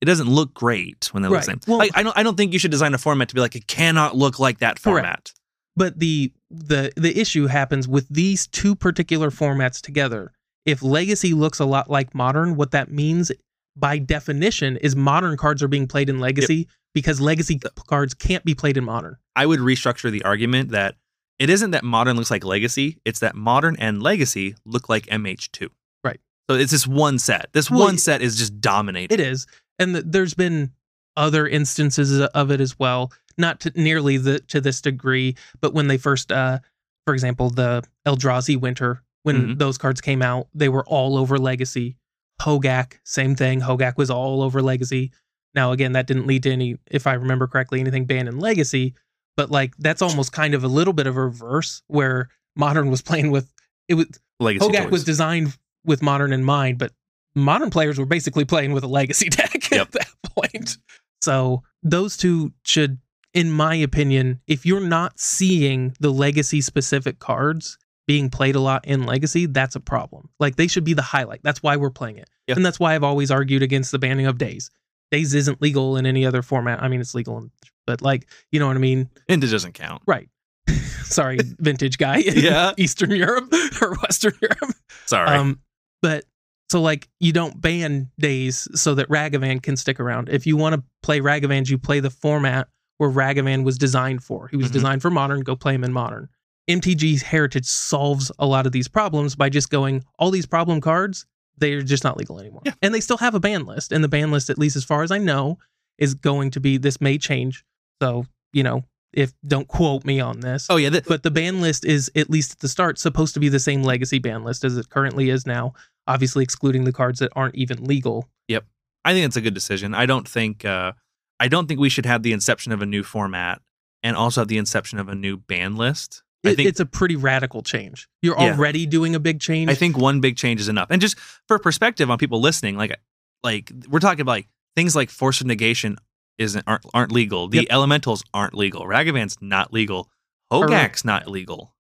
it doesn't look great when they look Right. the same. Well- like I don't I don't think you should design a format to be like it cannot look like that Correct. format. But the the the issue happens with these two particular formats together. If legacy looks a lot like modern, what that means by definition is modern cards are being played in legacy because legacy cards can't be played in modern. I would restructure the argument that it isn't that modern looks like legacy, it's that modern and legacy look like MH2. Right. So it's this one set. This Well, one set is just dominating. It is, and th- there's been other instances of it as well, not to nearly the to this degree, but when they first, uh, for example, the Eldrazi Winter, when Mhm. those cards came out, they were all over Legacy. Hogaak, same thing. Hogaak was all over Legacy. Now, again, that didn't lead to any, if I remember correctly, anything banned in Legacy. But like that's almost kind of a little bit of a reverse where Modern was playing with it was Legacy Hogaak toys. was designed with modern in mind, but modern players were basically playing with a legacy deck Yep. at that point. So those two should, in my opinion, if you're not seeing the legacy specific cards being played a lot in legacy, that's a problem. Like they should be the highlight. That's why we're playing it. Yeah. And that's why I've always argued against the banning of Daze. Daze isn't legal in any other format. I mean, it's legal, in, but like, you know what I mean? Vintage doesn't count. Right. Sorry, vintage guy. Yeah. Eastern Europe or Western Europe. Sorry. Um, but so like you don't ban Daze so that Ragavan can stick around. If you want to play Ragavans, you play the format where Ragavan was designed for. He was Mhm. designed for modern. Go play him in modern. MTG's heritage solves a lot of these problems by just going all these problem cards. They're just not legal anymore, Yeah. and they still have a ban list. And the ban list, at least as far as I know, is going to be. This may change. So you know, if don't quote me on this oh yeah, th- but the ban list is at least at the start supposed to be the same legacy ban list as it currently is now obviously excluding the cards that aren't even legal. Yep. I think it's a good decision. I don't think uh, I don't think we should have the inception of a new format and also have the inception of a new ban list. I It- think it's a pretty radical change. You're Yeah. already doing a big change. I think one big change is enough. And just for perspective on people listening, like like we're talking about like things like force of negation isn't aren't, aren't legal. The Yep. elementals aren't legal. Ragavan's not legal. Hogaak's not legal.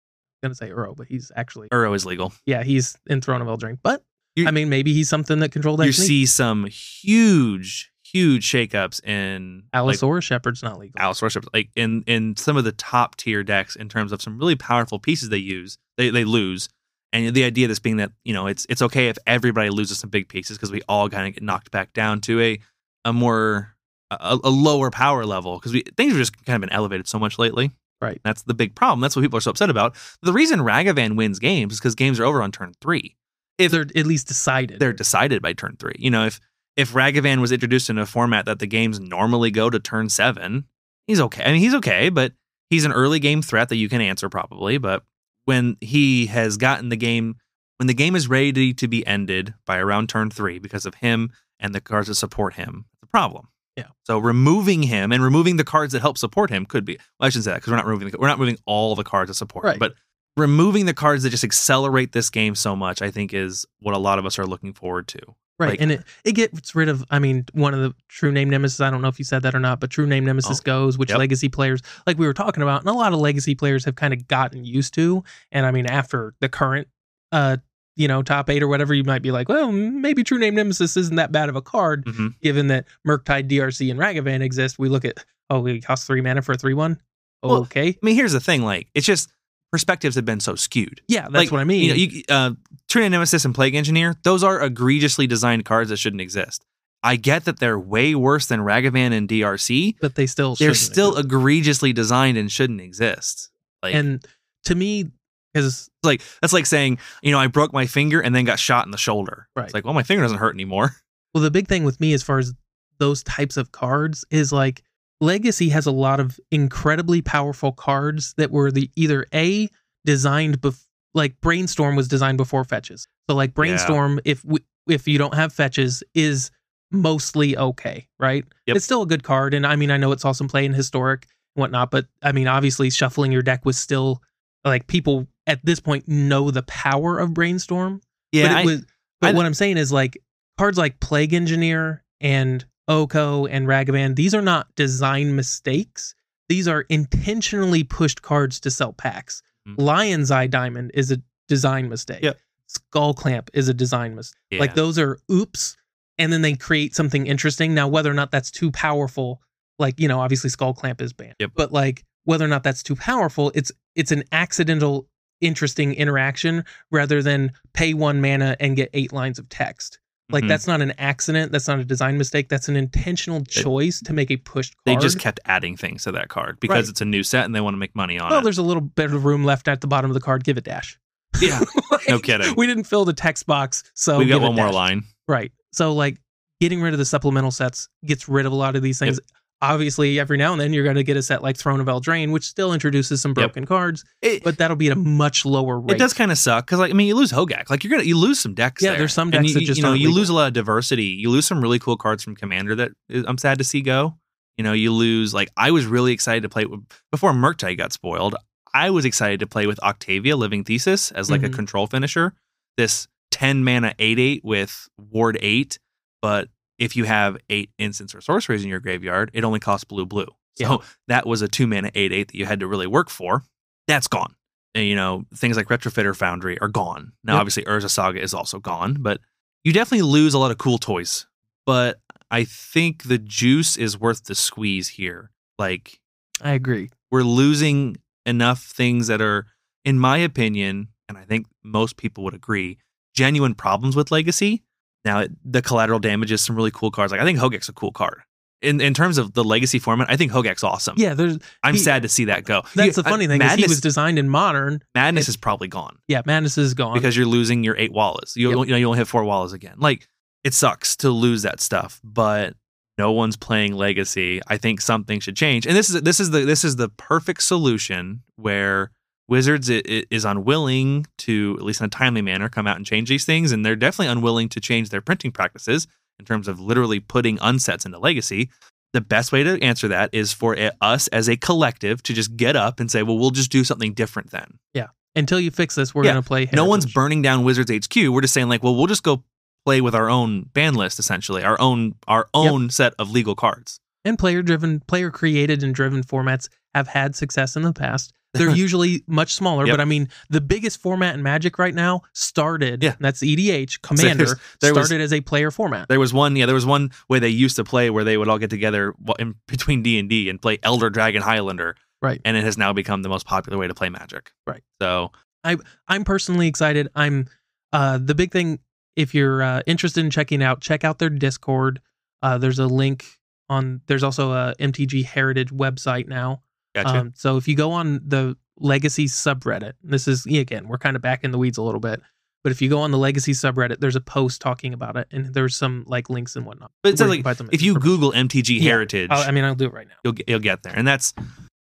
I'm gonna say Uro, but he's actually Uro is legal. yeah, he's in Throne of Eldraine. But You- I mean, maybe he's something that controlled You see some huge, huge shakeups in like, Allosaurus Shepherd's not legal. Alice Worship, like in in some of the top tier decks in terms of some really powerful pieces they use, they they lose. And the idea of this being that you know it's it's okay if everybody loses some big pieces because we all kind of get knocked back down to a a more a, a lower power level because we things have just kind of been elevated so much lately. Right. That's the big problem. That's what people are so upset about. The reason Ragavan wins games is because games are over on turn three. If They're at least decided. they're decided by turn three. You know, if if Ragavan was introduced in a format that the games normally go to turn seven, he's okay. I mean, he's okay, but he's an early game threat that you can answer probably. But when he has gotten the game, when the game is ready to be ended by around turn three because of him and the cards that support him, it's a problem. Yeah. So removing him and removing the cards that help support him could be. Well, I shouldn't say that because we're not removing. The, we're not removing all the cards that support him, Right. but removing the cards that just accelerate this game so much, I think, is what a lot of us are looking forward to. Right. like- and it, it gets rid of, I mean, one of the true name nemesis, I don't know if you said that or not, but true name nemesis Oh. goes, which Yep. legacy players, like we were talking about, and a lot of legacy players have kind of gotten used to. And I mean, after the current, uh, you know, top eight or whatever, you might be like, well, maybe True Name Nemesis isn't that bad of a card, Mhm. given that Murktide, DRC, and Ragavan exist. We look at, oh, we cost three mana for a 3 1. Well, Okay. I mean, here's the thing: like, it's just perspectives have been so skewed. yeah, that's like, what I mean. You know, you, uh, True Name Nemesis and Plague Engineer; those are egregiously designed cards that shouldn't exist. I get that they're way worse than Ragavan and DRC. but they still They're still exist. egregiously designed and shouldn't exist. Like, and to me, because like that's like saying, you know, I broke my finger and then got shot in the shoulder. Right. It's like, well, my finger doesn't hurt anymore. Well, the big thing with me as far as those types of cards is like Legacy has a lot of incredibly powerful cards that were the either A designed bef- like Brainstorm was designed before fetches. So like Brainstorm if we, if you don't have fetches is mostly okay, right? Yep. It's still a good card and I mean I know it's also play in historic and whatnot, but I mean obviously shuffling your deck was still like people at this point know the power of Brainstorm Yeah, but, I- was, but I- what I'm saying is like cards like Plague Engineer and Oko and Ragavan, these are not design mistakes. These are intentionally pushed cards to sell packs. Mhm. Lion's Eye Diamond is a design mistake. Yep. Skull Clamp is a design mistake. yeah. Like those are oops, and then they create something interesting. Now, whether or not that's too powerful, like you know, obviously Skull Clamp is banned. Yep. But like whether or not that's too powerful, it's it's an accidental, interesting interaction rather than pay one mana and get eight lines of text. Like Mhm. that's not an accident. That's not a design mistake. That's an intentional choice to make a pushed card. they just kept adding things to that card because Right. it's a new set and they want to make money on well, it. there's a little bit of room left at the bottom of the card. Give it dash. Yeah, Like, no kidding. We didn't fill the text box, so we got it one more dash. line. Right. So like getting rid of the supplemental sets gets rid of a lot of these things. Obviously, every now and then you're going to get a set like Throne of Eldraine, which still introduces some broken cards, It, but that'll be at a much lower rate. it does kind of suck because, like, I mean, you lose Hogaak. Like, you're gonna you lose some decks. Yeah, there. there's some And decks you, that just you know aren't you legal. lose a lot of diversity. You lose some really cool cards from Commander that I'm sad to see go. You know, you lose like I was really excited to play before Murktide got spoiled. I was excited to play with Octavia Living Thesis as like a Mhm. control finisher. This 10 mana 8 8 with Ward 8, but if you have eight instants or sorceries in your graveyard, it only costs blue blue. So Yeah. that was a two mana 8 8 that you had to really work for. That's gone. And, you know, things like Retrofitter Foundry are gone. Now, Yep. obviously, Urza Saga is also gone, but you definitely lose a lot of cool toys. But I think the juice is worth the squeeze here. Like, I agree. we're losing enough things that are, in my opinion, and I think most people would agree, genuine problems with Legacy. Now, the collateral damage is some really cool cards. Like, I think Hogaak's a cool card. In, in terms of the legacy format, I think Hogaak's awesome. Yeah, there's I'm he- sad to see that go. that's You- the funny uh, thing Madness, he was designed in modern. Madness it- is probably gone Yeah, Madness is gone. because you're losing your eight wallas. You, Yep. you know you only have four wallas again. Like it sucks to lose that stuff, but no one's playing legacy. I think something should change. And this is this is the this is the perfect solution where Wizards i- i- is unwilling to, at least in a timely manner, come out and change these things, and they're definitely unwilling to change their printing practices in terms of literally putting unsets into Legacy. The best way to answer that is for it- us as a collective to just get up and say, "Well, we'll just do something different then." Yeah. Until you fix this, we're Yeah, gonna play. No one's burning down Wizards HQ. We're just saying, like, well, we'll just go play with our own ban list, essentially, our own our Yep. own set of legal cards. and player driven, player created and driven formats have had success in the past. They're usually much smaller, Yep. but I mean, the biggest format in Magic right now started. Yeah. that's EDH Commander there was- started as a player format. There was one, yeah, there was one way they used to play where they would all get together in between D and D and play Elder Dragon Highlander, Right. And it has now become the most popular way to play Magic, Right. So I'm personally excited. I'm uh the big thing if you're uh, interested in checking out, check out their Discord. Uh there's a link on there's also a MTG Heritage website now. Gotcha. Um so if you go on the Legacy subreddit, this is again, we're kind of back in the weeds a little bit. But if you go on the Legacy subreddit, there's a post talking about it, and there's some like links and whatnot. but it's like can find some if you. Google MTG. Heritage, I mean, I'll do it right now. you'll get, you'll get there, and that's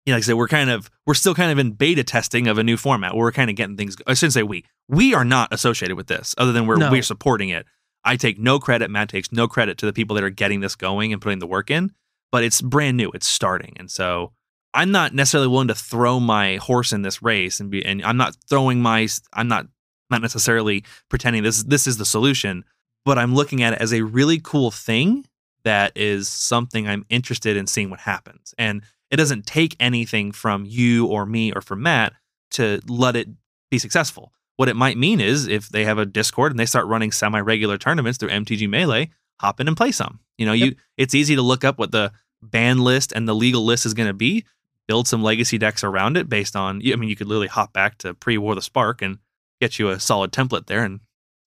you know, like I said, we're kind of we're still kind of in beta testing of a new format. Where we're kind of getting things. I shouldn't say we. We are not associated with this, other than we're No. we're supporting it. I take no credit. Matt takes no credit to the people that are getting this going and putting the work in. But it's brand new. It's starting, and so I'm not necessarily willing to throw my horse in this race and be. And I'm not throwing my. I'm not not necessarily pretending this this is the solution. But I'm looking at it as a really cool thing that is something I'm interested in seeing what happens. And it doesn't take anything from you or me or from Matt to let it be successful. What it might mean is if they have a Discord and they start running semi-regular tournaments through MTG Melee, hop in and play some. You know, you it's easy to look up what the ban list and the legal list is going to be, build some legacy decks around it based on I mean you could literally hop back to pre-War the Spark and get you a solid template there and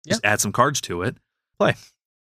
just add some cards to it. Play.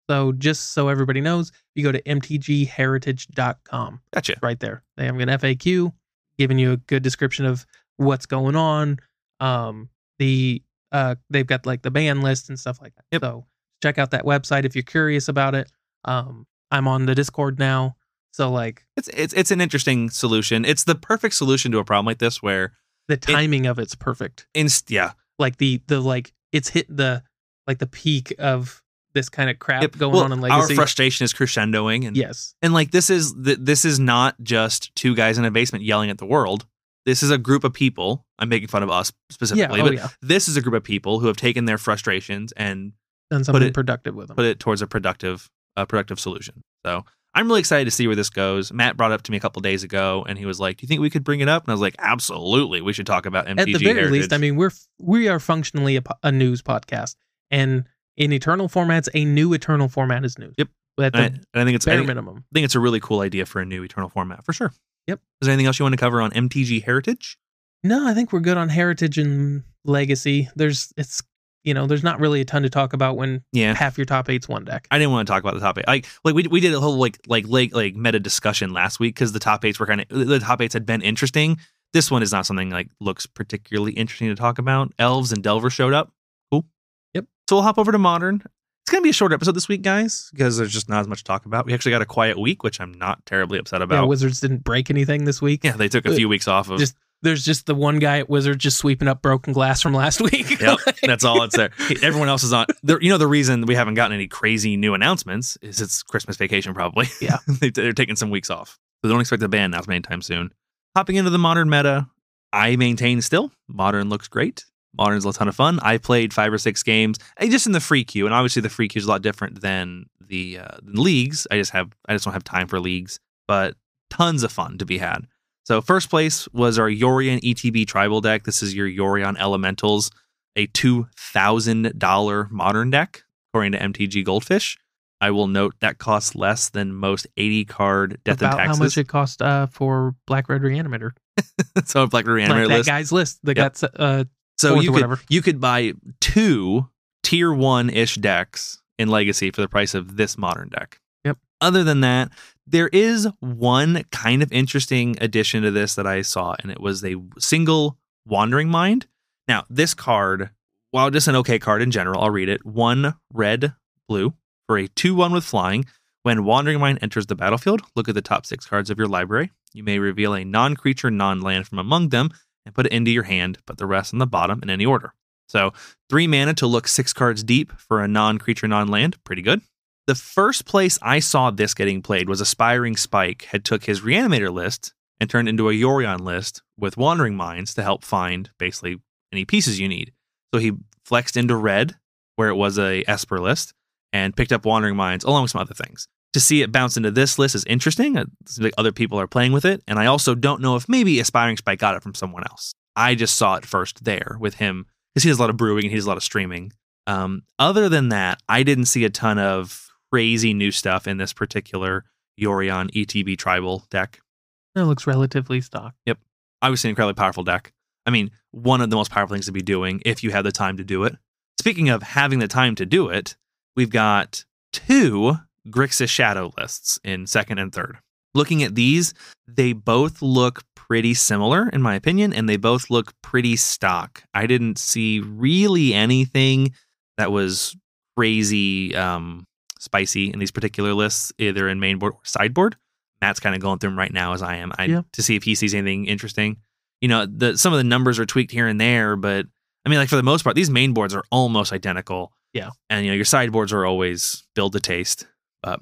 So just so everybody knows, you go to mtgheritage.com. Gotcha. right there. They have an FAQ giving you a good description of what's going on. Um, the uh, they've got like the ban list and stuff like that. Yep. So check out that website if you're curious about it. Um, I'm on the Discord now, so like It's it's it's an interesting solution. It's the perfect solution to a problem like this where the timing of it's perfect. inst yeah, Like the the like it's hit the like the peak of this kind of crap going Well, on in Our Legacy. frustration is crescendoing, and yes, and like this is th- this is not just two guys in a basement yelling at the world. This is a group of people. I'm making fun of us yeah, specifically, oh but yeah, this is a group of people who have taken their frustrations and done something it- productive with them. put it towards a productive a productive solution. So I'm really excited to see where this goes. Matt brought it up to me a couple days ago, and he was like, "Do you think we could bring it up?" And I was like, "Absolutely, we should talk about MTG." at the very heritage. least, I mean, we're we are functionally a, a news podcast, and in Eternal formats, a new Eternal format is news. Yep. At and I, and I think it's I bare think, minimum. I think it's a really cool idea for a new Eternal format for sure. Yep. Is there anything else you want to cover on MTG Heritage? No, I think we're good on heritage and legacy. There's it's you know there's not really a ton to talk about when Yeah. half your top eight's one deck. I didn't want to talk about the top eight. Like, like we we did a whole like like like, like meta discussion last week because the top eights were kind of the top eights had been interesting. This one is not something like looks particularly interesting to talk about. Elves and Delver showed up. Cool. Yep. So we'll hop over to modern. It's gonna be a short episode this week, guys, because there's just not as much to talk about. We actually got a quiet week, which I'm not terribly upset Yeah, about. Wizards didn't break anything this week. Yeah, they took a Uh, few weeks off of. just- There's just the one guy at Wizard just sweeping up broken glass from last week. Yep, that's all it's there. Everyone else is on. You know, the reason we haven't gotten any crazy new announcements is it's Christmas vacation, probably. Yeah. they, they're taking some weeks off. So don't expect a ban announcement anytime soon. Hopping into the modern meta, I maintain still modern looks great. Modern's a ton of fun. I played five or six games, eh, just in the free queue, and obviously the free queue is a lot different than the uh, leagues. I just have I just don't have time for leagues, but tons of fun to be had. So first place was our Yorion ETB tribal deck. This is your Yorion Elementals, a two thousand dollar modern deck according to MTG Goldfish. I will note that costs less than most eighty card death About and how much it cost uh, for Black Red Reanimator. so Black Reanimator like that list. guy's list. They Yep. got uh, So you could whatever. you could buy two tier one ish decks in Legacy for the price of this modern deck. Yep. Other than that, there is one kind of interesting addition to this that I saw, and it was a single Wandering Mind. Now, this card, while just an okay card in general, I'll read it. One red, blue for a 2 1 with flying. When Wandering Mind enters the battlefield, look at the top six cards of your library. You may reveal a non creature, non land from among them and put it into your hand, put the rest on the bottom in any order. So three mana to look six cards deep for a non creature, non land. Pretty good. The first place I saw this getting played was Aspiring Spike had took his Reanimator list and turned into a Yorion list with Wandering Minds to help find basically any pieces you need. So he flexed into red, where it was a Esper list, and picked up Wandering Minds along with some other things. To see it bounce into this list is interesting. Like other people are playing with it, and I also don't know if maybe Aspiring Spike got it from someone else. I just saw it first there with him because he does a lot of brewing and he does a lot of streaming. Um, other than that, I didn't see a ton of crazy new stuff in this particular Yorion ETB tribal deck. It looks relatively stock. Yep. Obviously, an incredibly powerful deck. I mean, one of the most powerful things to be doing if you have the time to do it. Speaking of having the time to do it, we've got two Grixis Shadow lists in second and third. Looking at these, they both look pretty similar, in my opinion, and they both look pretty stock. I didn't see really anything that was crazy um, spicy in these particular lists, either in mainboard or sideboard. Matt's kind of going through them right now as I am I, Yeah. to see if he sees anything interesting. You know, the some of the numbers are tweaked here and there, but I mean, like for the most part, these main boards are almost identical. Yeah. and you know your sideboards are always build to taste. But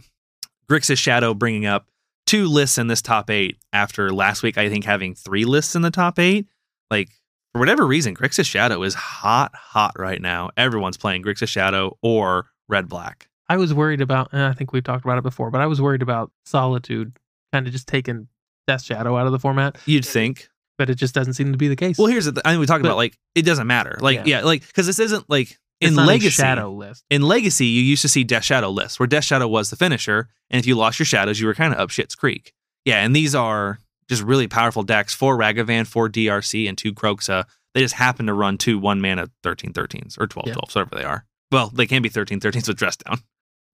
Grixis Shadow bringing up two lists in this top eight after last week, I think having three lists in the top eight. Like for whatever reason, Grixis Shadow is hot, hot right now. Everyone's playing Grixis Shadow or Red Black. I was worried about, and I think we've talked about it before, but I was worried about Solitude kind of just taking Death Shadow out of the format, You'd think. but it just doesn't seem to be the case. Well, here's the th- I think we talked But- about like it doesn't matter. Like Yeah. yeah, like because this isn't like in Legacy. Shadow list. In Legacy, you used to see Death Shadow lists where Death Shadow was the finisher, and if you lost your shadows, you were kind of up shit's creek. Yeah, and these are just really powerful decks. Four Ragavan, four DRC, and two Kroxa. They just happen to run two one mana 13 13s or 12 Yeah. 12s, whatever they are. Well, they can be 13 13s with dress down.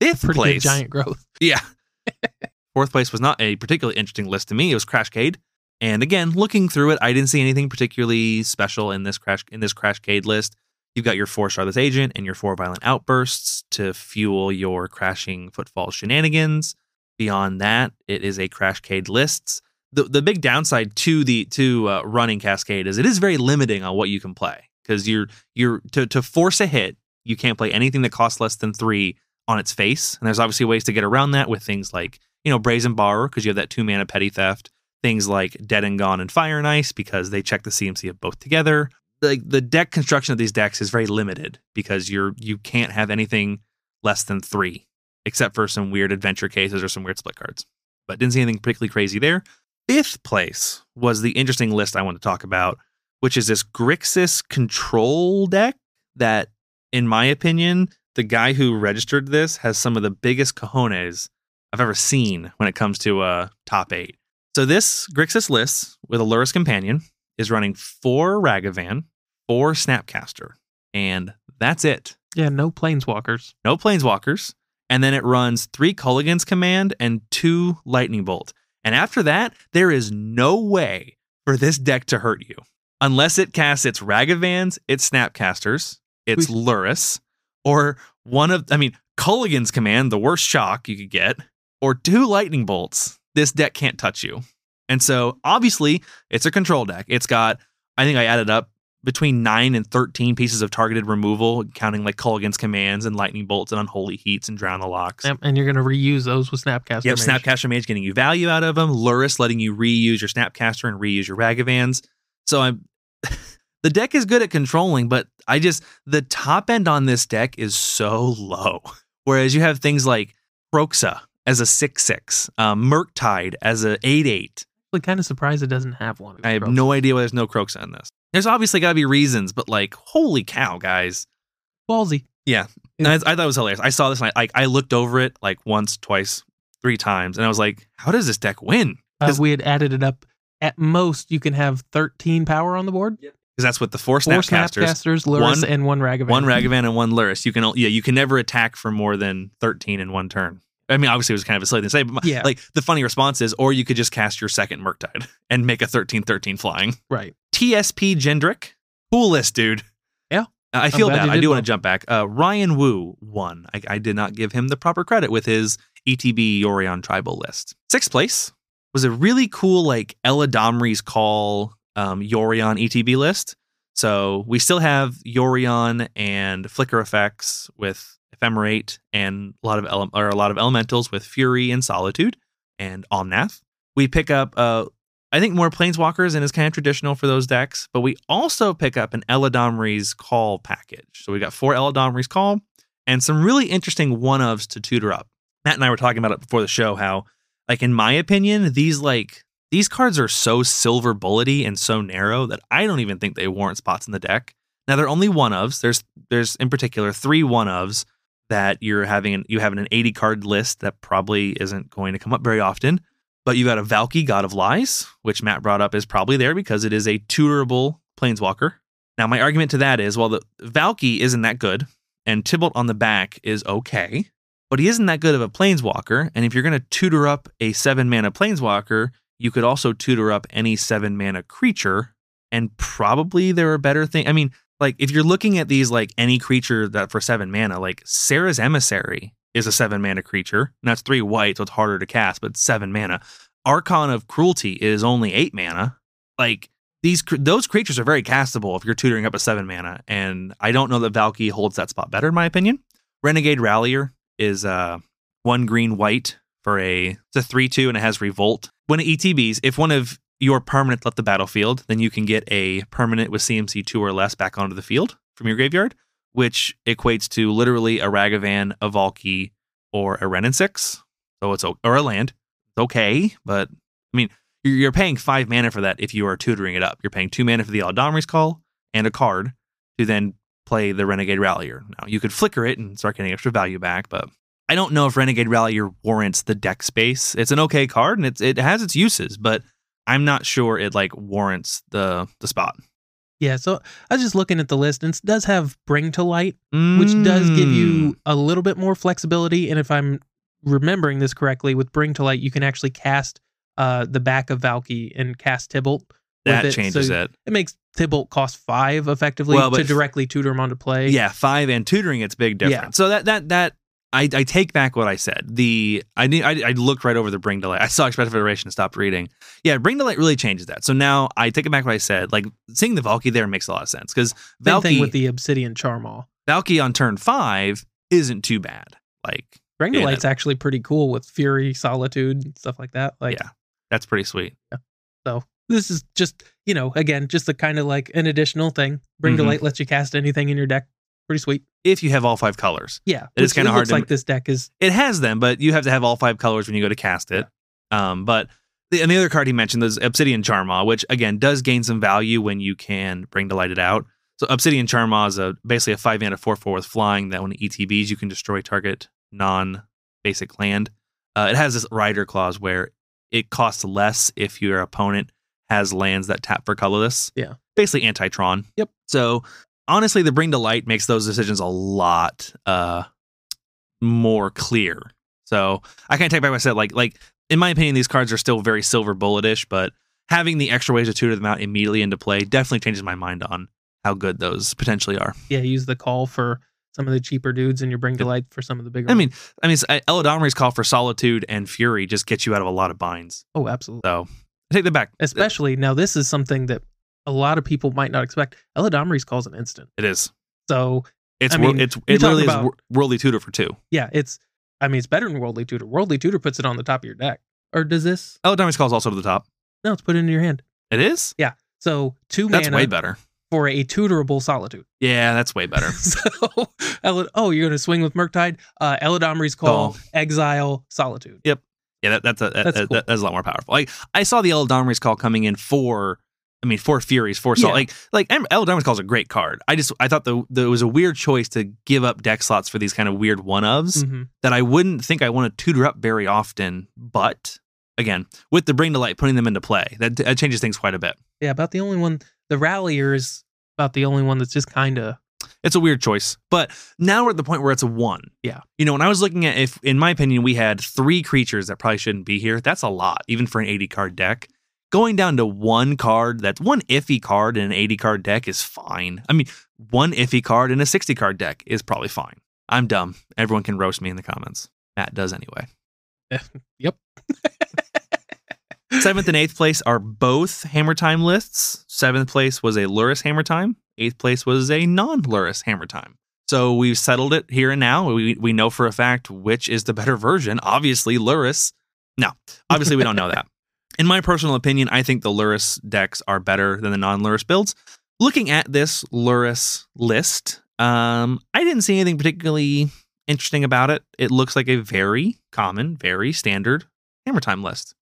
Fifth Pretty place. good giant growth. Yeah. Fourth place was not a particularly interesting list to me. It was Crashcade. And again, looking through it, I didn't see anything particularly special in this crash in this Crashcade list. You've got your four Shardless Agent and your four Violent Outbursts to fuel your crashing footfall shenanigans. Beyond that, it is a Crashcade lists. The the big downside to the to uh, running Cascade is it is very limiting on what you can play because you're you're to to force a hit, you can't play anything that costs less than three on its face. And there's obviously ways to get around that with things like, you know, Brazen Borrower, because you have that two mana petty theft. Things like Dead and Gone and Fire and Ice, because they check the CMC of both together. Like the deck construction of these decks is very limited because you're you can't have anything less than three, except for some weird adventure cases or some weird split cards. But didn't see anything particularly crazy there. Fifth place was the interesting list I want to talk about, which is this Grixis control deck that, in my opinion, the guy who registered this has some of the biggest cojones I've ever seen when it comes to uh, top eight. So this Grixis list with a Lurrus Companion is running four Ragavan, four Snapcaster, and that's it. Yeah, no planeswalkers. No Planeswalkers. And then it runs three Kolaghan's Command and two Lightning Bolt. And after that, there is no way for this deck to hurt you unless it casts its Ragavans, its Snapcasters, its We- Lurrus, or one of, I mean, Kolaghan's Command, the worst shock you could get, or two Lightning Bolts. This deck can't touch you. And so obviously, it's a control deck. It's got, I think I added up between 9 and 13 pieces of targeted removal, counting like Kolaghan's commands and lightning bolts and unholy heats and drown the locks. Yep, and you're going to reuse those with Snapcaster. Yep, Mage. Snapcaster Mage getting you value out of them. Lurrus letting you reuse your Snapcaster and reuse your Ragavans. So I'm the deck is good at controlling, but I just the top end on this deck is so low. Whereas you have things like Kroxa as a six six, um, Murktide as a eight eight. I'm kind of surprised it doesn't have one. I have those. no idea why there's no Kroxa in this. There's obviously got to be reasons, but like, holy cow, guys! ballsy. Yeah, and I, I thought it was hilarious. I saw this and I like I looked over it like once, twice, three times, and I was like, how does this deck win? Uh, 'Cause- we had added it up. At most, you can have 13 power on the board. Because that's what the four Four Snapcasters, Snapcasters, Lurrus, one- and one Ragavan. one Ragavan and one Lurrus. You can yeah, you can never attack for more than thirteen in one turn. I mean, obviously it was kind of a silly thing to say, but my- Yeah. like the funny response is, or you could just cast your second Murktide and make a 13-13 flying. Right. TSP Gendrick, cool list, dude. Yeah. I feel bad. I do well. want to jump back. Uh, Ryan Wu won. I, I did not give him the proper credit with his ETB Yorion tribal list. Sixth place was a really cool, like Eladamri's call um, Yorion ETB list. So we still have Yorion and Flicker effects with Ephemerate and a lot of ele- or a lot of elementals with Fury and Solitude and Omnath. We pick up uh I think more planeswalkers and is kind of traditional for those decks, but we also pick up an Eladamri's Call package. So we got four Eladamri's Call and some really interesting one ofs to tutor up. Matt and I were talking about it before the show how like in my opinion, these like these cards are so silver bullety and so narrow that I don't even think they warrant spots in the deck. Now they're only one ofs. There's there's in particular three one ofs that you're having an, you have an 80 card list that probably isn't going to come up very often. But you got a Valki, God of Lies, which Matt brought up is probably there because it is a tutorable planeswalker. Now, my argument to that is well, the Valki isn't that good, and Tibalt on the back is okay, but he isn't that good of a planeswalker. And if you're going to tutor up a seven mana planeswalker, you could also tutor up any seven mana creature, and probably there are better things. I mean, like if you're looking at these like any creature that for seven mana, like Serra's Emissary is a seven mana creature. And that's three white, so it's harder to cast, but seven mana. Archon of Cruelty is only eight mana. Like these, those creatures are very castable if you're tutoring up a seven mana. And I don't know that Valki holds that spot better, in my opinion. Renegade Rallier is uh, one green white for a it's a three two and it has Revolt. When it ETBs, if one of your permanent left the battlefield, then you can get a permanent with CMC two or less back onto the field from your graveyard, which equates to literally a Ragavan, a Valki, or a Renin six. So it's or a land. It's okay, but I mean you're paying five mana for that if you are tutoring it up. You're paying two mana for the Eladamri's Call and a card to then play the Renegade Rallier. Now you could flicker it and start getting extra value back, but I don't know if Renegade Rallier warrants the deck space. It's an okay card and it's it has its uses, but I'm not sure it like warrants the the spot. Yeah, so I was just looking at the list and it does have Bring to Light, which does give you Mm. a little bit more flexibility. And if I'm remembering this correctly, with Bring to Light, you can actually cast uh, the back of Valki and cast Tibalt. that it. changes So it. It makes Tibalt cost five effectively Well, to directly tutor him onto play. Yeah, five and tutoring it's big difference. Yeah. So that that that I, I take back what I said. The I need I, I looked right over the bring light. I saw expressive iteration and stopped reading. Yeah, bring light really changes that. So now I take it back what I said. Like seeing the Valki there makes a lot of sense because Valki with the Obsidian Charmaw. Valki on turn five isn't too bad. Like Bring Yeah. Light's actually pretty cool with Fury, Solitude, and stuff like that. Like, Yeah. that's pretty sweet. so this is just you know again just a kind of like an additional thing. Bring Mhm. Light lets you cast anything in your deck. Pretty sweet. If you have all five colors. Yeah, It is kinda hard looks to- like this deck is It has them, but you have to have all five colors when you go to cast it. Um, but the, and the other card he mentioned is Obsidian Charmaw, which again does gain some value when you can bring to light it out. So Obsidian Charmaw is a basically a five mana four four with flying that when it ETBs you can destroy target non basic land. Uh, it has this rider clause where it costs less if your opponent has lands that tap for colorless. Yeah. basically anti Tron. Yep. So honestly, the bring to light makes those decisions a lot uh more clear. So I can't take back what I said. Like, like in my opinion, these cards are still very silver bulletish, but having the extra ways to tutor them out immediately into play definitely changes my mind on how good those potentially are. yeah use the call for some of the cheaper dudes and your Bring to Light for some of the bigger. I mean, I mean, Eladamri's call for Solitude and Fury just gets you out of a lot of binds. oh absolutely. So I take that back. Especially now, this is something that a lot of people might not expect. Eladamri's calls an instant. It is. So It's I mean, it's it literally talking is worldly tutor for two. yeah, it's. I mean, it's better than Worldly Tutor. Worldly Tutor puts it on the top of your deck. Or does this? Eladamri's call is also to the top. No, it's put it in your hand. It is. Yeah. So two That's way better. for a tutorable Solitude. Yeah, that's way better. so, oh, you're going to swing with Murktide? Uh, Eladamri's call, Call. exile, Solitude. Yep. Yeah, that, that's a that, That's that- cool. that's a lot more powerful. Like I saw the Eladamri's call coming in for, I mean, four Furies, four Sol. Yeah. Like like Eladamri's call is a great card. I just I thought the it was a weird choice to give up deck slots for these kind of weird one ofs Mhm. that I wouldn't think I want to tutor up very often. But again, with the bring to light, putting them into play, that, that changes things quite a bit. Yeah, about the only one. The Rallier is about the only one that's just kind of. It's a weird choice, but now we're at the point where it's a one. Yeah. You know, when I was looking at if, in my opinion, we had three creatures that probably shouldn't be here, that's a lot, even for an 80 card deck. Going down to one card, that's one iffy card in an 80 card deck is fine. I mean, one iffy card in a 60 card deck is probably fine. I'm dumb. Everyone can roast me in the comments. Matt does anyway. Yep. Seventh and eighth place are both Hammer Time lists. Seventh place was a Lurrus Hammer Time. Eighth place was a non Lurrus Hammer Time. So we've settled it here and now. We, we know for a fact which is the better version. Obviously, Lurrus. No, obviously, we don't know that. In my personal opinion, I think the Lurrus decks are better than the non Lurrus builds. Looking at this Lurrus list, um, I didn't see anything particularly interesting about it. It looks like a very common, very standard Hammer Time list.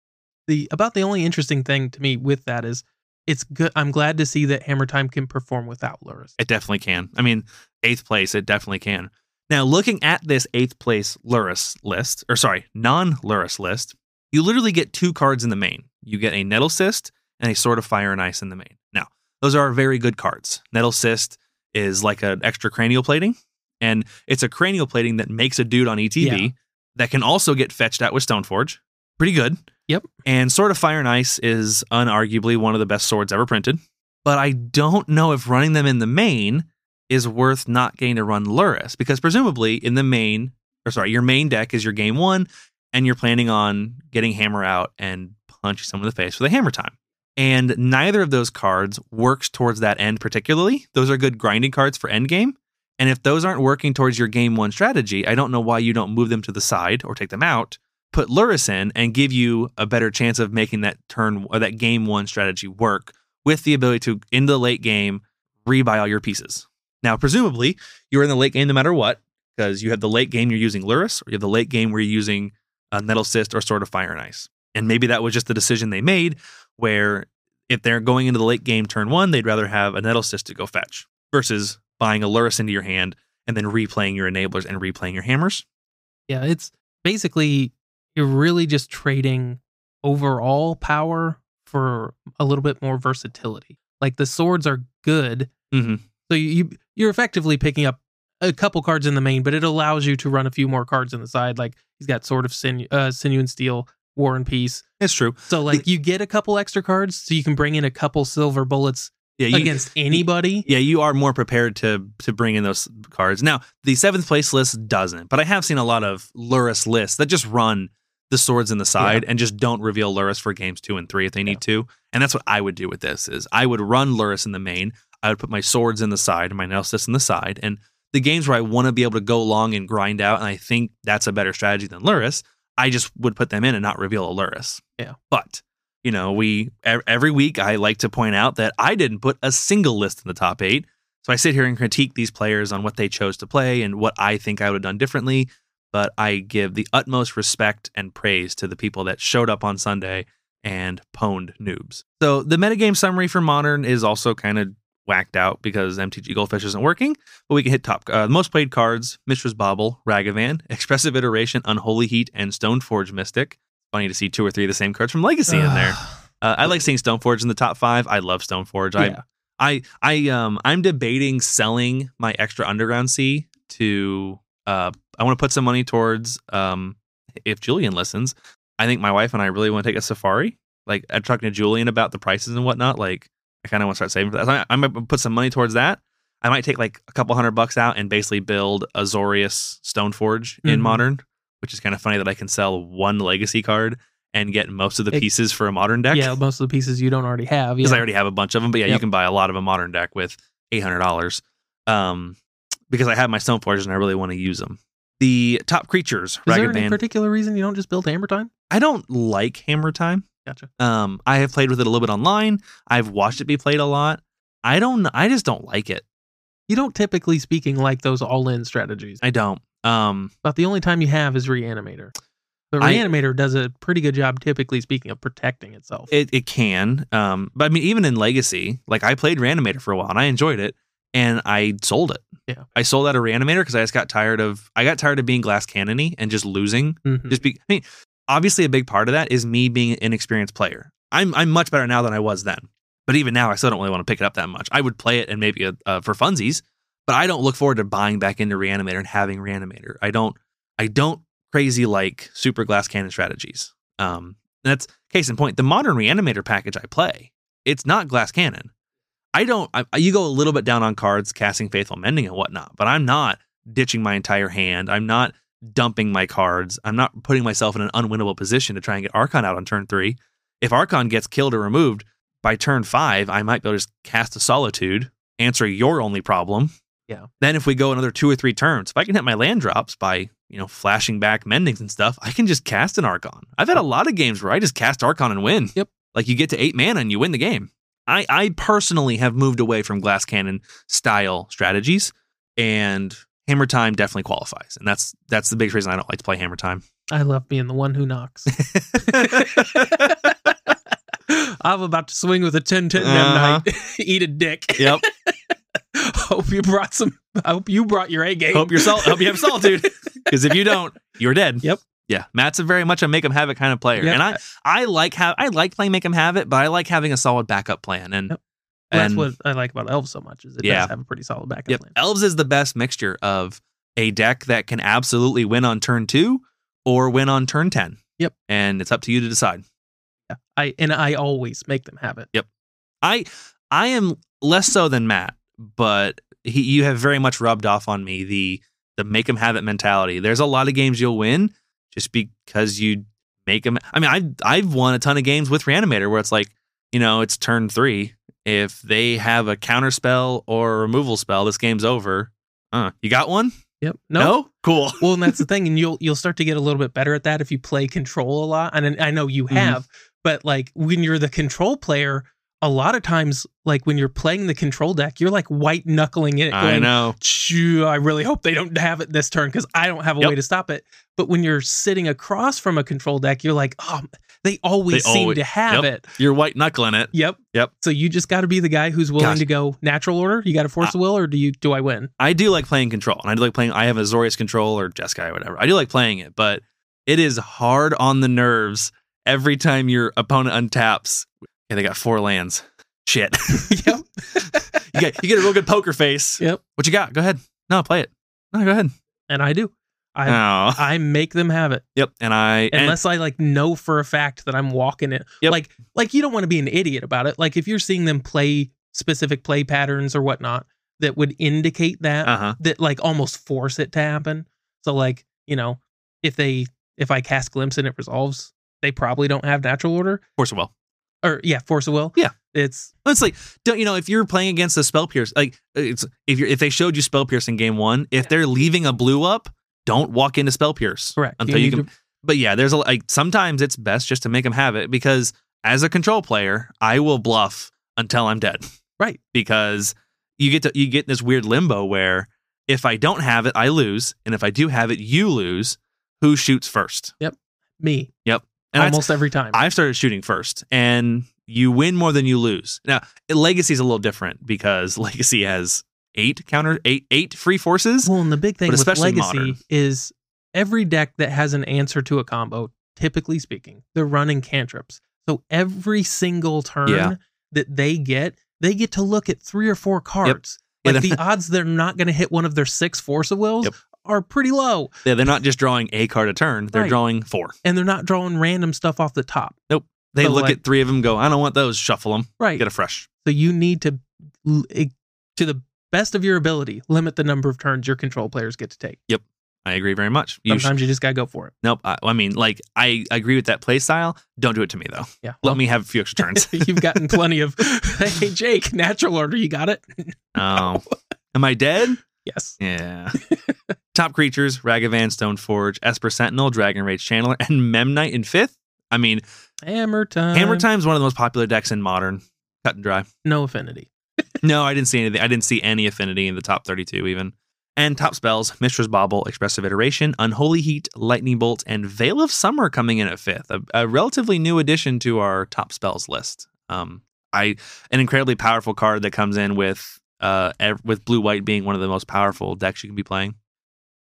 the about the only interesting thing to me with that is it's good. I'm glad to see that Hammer Time can perform without Lurrus. It definitely can. I mean, eighth place, it definitely can. Now, looking at this eighth place Lurrus list, or sorry, non Lurrus list, you literally get two cards in the main. You get a Nettle Cyst and a Sword of Fire and Ice in the main. Now, those are very good cards. Nettle Cyst is like an extra cranial plating, and it's a cranial plating that makes a dude on ETB Yeah. that can also get fetched out with Stoneforge. Pretty good. Yep. And Sword of Fire and Ice is unarguably one of the best swords ever printed. But I don't know if running them in the main is worth not getting to run Lurrus because presumably in the main, or sorry, your main deck is your game one, and you're planning on getting Hammer out and punching someone in the face with a Hammer Time. And neither of those cards works towards that end particularly. Those are good grinding cards for end game. And if those aren't working towards your game one strategy, I don't know why you don't move them to the side or take them out, put Lurrus in, and give you a better chance of making that turn or that game one strategy work with the ability to, in the late game, rebuy all your pieces. Now, presumably, you're in the late game no matter what, because you have the late game you're using Lurrus, or you have the late game where you're using uh, Nettle Cyst or Sword of Fire and Ice. And maybe that was just the decision they made, where if they're going into the late game turn one, they'd rather have a Nettle Cyst to go fetch versus buying a Lurrus into your hand and then replaying your enablers and replaying your hammers. Yeah, it's basically you're really just trading overall power for a little bit more versatility. Like the swords are good, Mm-hmm. so you- you're effectively picking up a couple cards in the main, but it allows you to run a few more cards in the side. Like he's got Sword of Sinew, uh, Sinew and Steel, War and Peace. It's true. So like you get a couple extra cards, so you can bring in a couple silver bullets Yeah, you, against anybody. Yeah, you are more prepared to to bring in those cards. Now, the seventh place list doesn't, but I have seen a lot of Lurrus lists that just run the swords in the side and just don't reveal Lurrus for games two and three if they need to. And that's what I would do with this is I would run Lurrus in the main. I would put my swords in the side and my Nettle Cysts in the side. And the games where I want to be able to go long and grind out, and I think that's a better strategy than Lurrus, I just would put them in and not reveal a Lurrus. Yeah. But you know, we every week I like to point out that I didn't put a single list in the top eight. So I sit here and critique these players on what they chose to play and what I think I would have done differently. But I give the utmost respect and praise to the people that showed up on Sunday and pwned noobs. So the metagame summary for modern is also kind of whacked out because MTG Goldfish isn't working. But we can hit top uh, most played cards: Mishra's Bauble, Ragavan, Expressive Iteration, Unholy Heat, and Stoneforge Mystic. Funny to see two or three of the same cards from Legacy in there. Uh, I like seeing Stoneforge in the top five. I love Stoneforge. Yeah. I, I, I, um, I'm debating selling my extra Underground Sea to. Uh, I want to put some money towards. Um, if Julian listens, I think my wife and I really want to take a safari. Like I'm talking to Julian about the prices and whatnot. Like I kind of want to start saving for that. So I, I might put some money towards that. I might take like a couple hundred bucks out and basically build Azorius Stoneforge in Mhm. Modern, which is kind of funny that I can sell one Legacy card and get most of the It- pieces for a Modern deck Yeah, most of the pieces you don't already have. because Yeah. I already have a bunch of them. But yeah, you can buy a lot of a modern deck with eight hundred dollars. Um, because I have my Stoneforges and I really want to use them. The top creatures, Is there any Ragavan. particular reason you don't just build Hammer Time? I don't like Hammer Time. Gotcha. Um, I have played with it a little bit online. I've watched it be played a lot. I don't. I just don't like it. You don't typically speaking like those all-in strategies. I don't. Um, About the only time you have is Reanimator. But I- Reanimator does a pretty good job, typically speaking, of protecting itself. it it can. Um, but I mean, even in Legacy, like I played Reanimator for a while and I enjoyed it, and I sold it. Yeah. I sold out a Reanimator because I just got tired of. I got tired of being glass cannony and just losing Mhm. just be I mean, obviously a big part of that is me being an inexperienced player. I'm I'm much better now than I was then. But even now I still don't really want to pick it up that much. I would play it and maybe uh, uh, for funsies, but I don't look forward to buying back into Reanimator and having Reanimator. I don't I don't crazy like super glass cannon strategies. Um and that's case in point, the modern Reanimator package I play, it's not glass cannon. I don't I, you go a little bit down on cards casting faithful mending and whatnot, but I'm not ditching my entire hand. I'm not dumping my cards. I'm not putting myself in an unwinnable position to try and get Archon out on turn three. if Archon gets killed or removed by turn five, I might be able to just cast a Solitude, answer your only problem. Yeah. Then if we go another two or three turns, if I can hit my land drops by you know flashing back mendings and stuff, I can just cast an Archon. I've had a lot of games where I just cast Archon and win. Yep. Like you get to eight mana and you win the game. I I personally have moved away from glass cannon style strategies, and Hammer Time definitely qualifies, and that's that's the biggest reason I don't like to play Hammer Time. I love being the one who knocks. I'm about to swing with a 10 10 Uh-huh. night. Eat a dick. yep. hope you brought some. I hope you brought your A game. hope you're sol- hope you have solitude because if you don't, you're dead. Yep. Yeah, Matt's a very much a make 'em have it kind of player, Yeah. and I I like how I like playing make 'em have it, but I like having a solid backup plan, and Yep. Well, that's what I like about Elves so much is it Yeah. does have a pretty solid backup yep, plan. elves is the best mixture of a deck that can absolutely win on turn two or win on turn ten. Yep. and it's up to you to decide. Yeah. I and I always make them have it. Yep. I I am less so than Matt, but he, you have very much rubbed off on me the the make them have it mentality. There's a lot of games you'll win just because you make them. I mean, I've I've won a ton of games with Reanimator where it's like, you know, it's turn three. If they have a counter spell or a removal spell, this game's over. Uh, you got one? Yep. No. Cool. Well, and that's the thing, and you'll you'll start to get a little bit better at that if you play control a lot. And I know you Mhm. have, but like when you're the control player, a lot of times, like when you're playing the control deck, you're like white knuckling it. I know. I really hope they don't have it this turn because I don't have a Yep. way to stop it. But when you're sitting across from a control deck, you're like, oh, they always They seem always- to have yep. it. You're white knuckling it. Yep. Yep. So you just got to be the guy who's willing Gosh. to go natural order. You got to force Uh, the will, or do you? Do I win? I do like playing control, and I do like playing. I have Azorius control or Jeskai or whatever. I do like playing it, but it is hard on the nerves every time your opponent untaps. Yeah, they got four lands. Shit. yep. you get you get a real good poker face. Yep. What you got? Go ahead. No, play it. No, go ahead. And I do. I Oh. I make them have it Yep. And I and- unless I like know for a fact that I'm walking it. Yep. Like like you don't want to be an idiot about it. Like if you're seeing them play specific play patterns or whatnot that would indicate that uh-huh. that like almost force it to happen. So like, you know, if they if I cast glimpse and it resolves, they probably don't have natural order. Force of will. Or yeah, force of will. Yeah. It's It's like don't you know if you're playing against a spell pierce like it's if you're if they showed you spell pierce in game one if they're leaving a blue up don't walk into spell pierce correct. until you, need can to- but yeah, there's a like sometimes it's best just to make them have it because as a control player, I will bluff until I'm dead. Right. Because you get to you get in this weird limbo where if I don't have it, I lose, and if I do have it, you lose. Who shoots first? Yep. me Yep. And almost every time. I've started shooting first, and you win more than you lose. Now, Legacy is a little different because Legacy has eight counter eight eight free forces. Well, and the big thing with Legacy modern. is every deck that has an answer to a combo, typically speaking, they're running cantrips. So every single turn Yeah. that they get, they get to look at three or four cards. Yeah, Like the odds they're not going to hit one of their six force of wills Yep. are pretty low, Yeah, they're not just drawing a card a turn; they're Right. drawing four. and they're not drawing random stuff off the top. Nope. They So, look like- at three of them, go, "I don't want those." Shuffle them, Right. get a fresh. So you need to, to the best of your ability, limit the number of turns your control players get to take. Yep. I agree very much. You sh- Sometimes you just got to go for it. nope. I, I mean, like I agree with that play style. Don't do it to me though. Yeah. Let me have a few extra turns. You've gotten plenty of, hey, Jake, natural order, you got it? oh, am I dead? Yes. Yeah. Top creatures: Ragavan, Stoneforge, Esper Sentinel, Dragon Rage Channeler, and Memnite in fifth. I mean, Hammer time. Hammer Time's one of the most popular decks in modern. Cut and dry. No affinity. No, I didn't see anything. I didn't see any affinity in the top 32 even. And top spells, Mishra's Bauble, Expressive Iteration, Unholy Heat, Lightning Bolt, and Veil of Summer coming in at fifth. A, a relatively new addition to our top spells list. Um, I an incredibly powerful card that comes in with uh ev- with blue white being one of the most powerful decks you can be playing.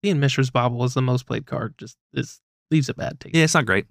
Being Mishra's Bauble is the most played card. Just is leaves a bad taste. Yeah, it's not great.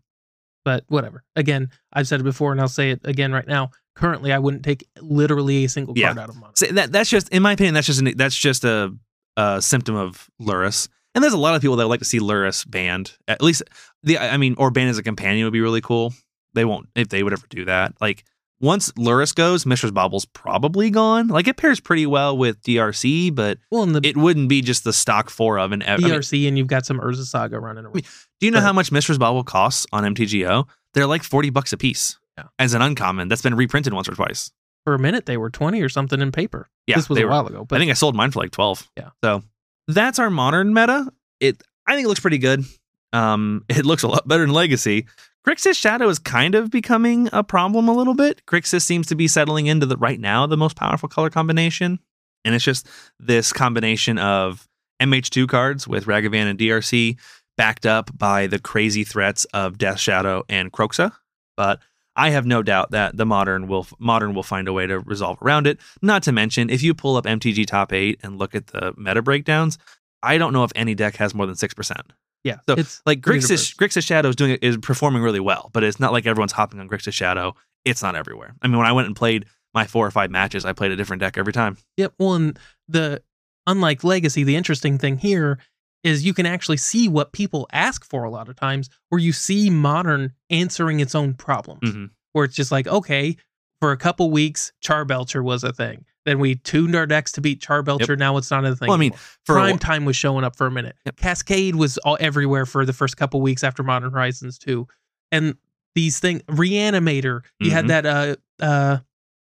But whatever. Again, I've said it before and I'll say it again right now. Currently, I wouldn't take literally a single Yeah. card out of mono. So that that's just in my opinion that's just an, that's just a, a symptom of Lurrus. And there's a lot of people that would like to see Lurrus banned. At least the I mean or banned as a companion would be really cool. They won't if they would ever do that. Like once Lurrus goes, Mishra's Bauble's probably gone. Like it pairs pretty well with DRC, but Well, the it wouldn't be just the stock four of an. I mean, DRC, and you've got some Urza Saga running around. do you know but- how much Mishra's Bauble costs on MTGO? They're like forty bucks a piece. Yeah. as an uncommon that's been reprinted once or twice. For a minute, they were 20 or something in paper. Yeah, this was a were- while ago. But I think I sold mine for like 12. Yeah. So that's our modern meta. It I think it looks pretty good. Um it looks a lot better than Legacy. Grixis Shadow is kind of becoming a problem a little bit. Grixis seems to be settling into the right now the most powerful color combination. And it's just this combination of MH2 cards with Ragavan and DRC backed up by the crazy threats of Death Shadow and Kroxa. But I have no doubt that the modern will modern will find a way to resolve around it. Not to mention, if you pull up MTG Top Eight and look at the meta breakdowns, I don't know if any deck has more than six percent. Yeah, So, it's Like Grixis. Grixis Shadow is doing it is performing really well, but it's not like everyone's hopping on Grixis Shadow. It's not everywhere. I mean, when I went and played my four or five matches, I played a different deck every time. Yep. Well, and the unlike Legacy, the interesting thing here is you can actually see what people ask for a lot of times, where you see modern answering its own problems. Mhm. Where it's just like, okay, for a couple weeks, Charbelcher was a thing. Then we tuned our decks to beat Charbelcher. Now it's not a thing. Well, I mean. Prime Time was showing up for a minute. Yep. Cascade was all everywhere for the first couple weeks after Modern Horizons 2. And these things, Reanimator, you had Mhm. that uh uh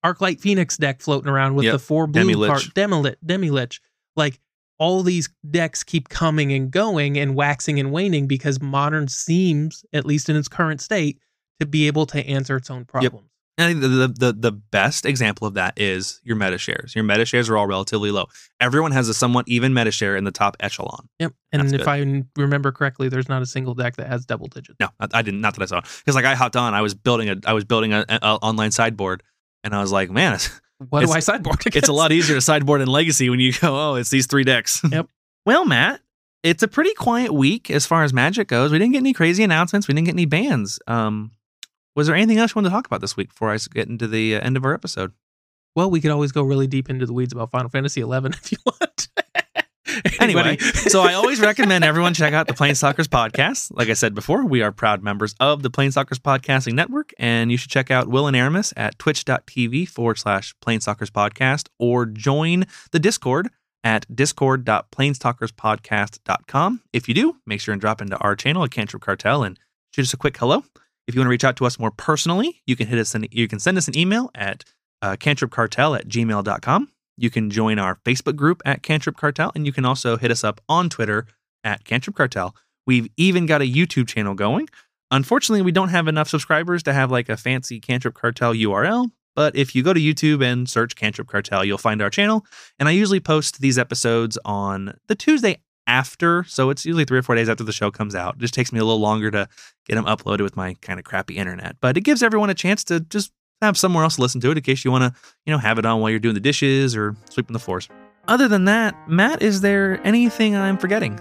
Arclight Phoenix deck floating around with Yep. the four blue Demi-Lich. card Demilit, Demilich. Like all these decks keep coming and going and waxing and waning because modern seems, at least in its current state, to be able to answer its own problems. And I think the, the the the best example of that is your meta shares. Your meta shares are all relatively low. Everyone has a somewhat even meta share in the top echelon. Yep. And That's if good. I n- remember correctly, there's not a single deck that has double digits. No, I, I didn't. Not that I saw. Because like I hopped on, I was building a I was building a, a- a online sideboard, and I was like, man, it's, What do I sideboard against? it's a lot easier to sideboard in Legacy when you go, oh, it's these three decks. Yep. well, Matt, it's a pretty quiet week as far as Magic goes. We didn't get any crazy announcements. We didn't get any bans. Um, was there anything else you wanted to talk about this week before I get into the uh, end of our episode? Well, we could always go really deep into the weeds about Final Fantasy XI if you want. Anyway, so I always recommend everyone check out the Planestalkers podcast. Like I said before, we are proud members of the Planestalkers Podcasting Network, and you should check out Will and Aramis at twitch.tv forward slash Planestalkers Podcast or join the Discord at discord.planestalkerspodcast.com. If you do, make sure and drop into our channel at Cantrip Cartel and shoot us a quick hello. If you want to reach out to us more personally, you can hit us an, you can send us an email at uh, cantripcartel at gmail.com. You can join our Facebook group at Cantrip Cartel, and you can also hit us up on Twitter at Cantrip Cartel. We've even got a YouTube channel going. Unfortunately, we don't have enough subscribers to have like a fancy Cantrip Cartel URL. But if you go to YouTube and search Cantrip Cartel, you'll find our channel. And I usually post these episodes on the Tuesday after. So it's usually three or four days after the show comes out. It just takes me a little longer to get them uploaded with my kind of crappy internet. But it gives everyone a chance to just have somewhere else to listen to it in case you want to, you know, have it on while you're doing the dishes or sweeping the floors. Other than that, Matt, is there anything I'm forgetting?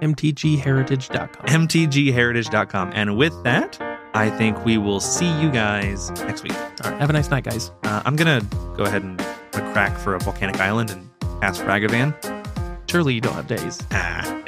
mtgheritage.com. MTGHeritage.com. And with that, I think we will see you guys next week. All right. Have a nice night, guys. Uh, I'm going to go ahead and crack for a volcanic island and cast Ragavan. Surely you don't have Daze. Ah,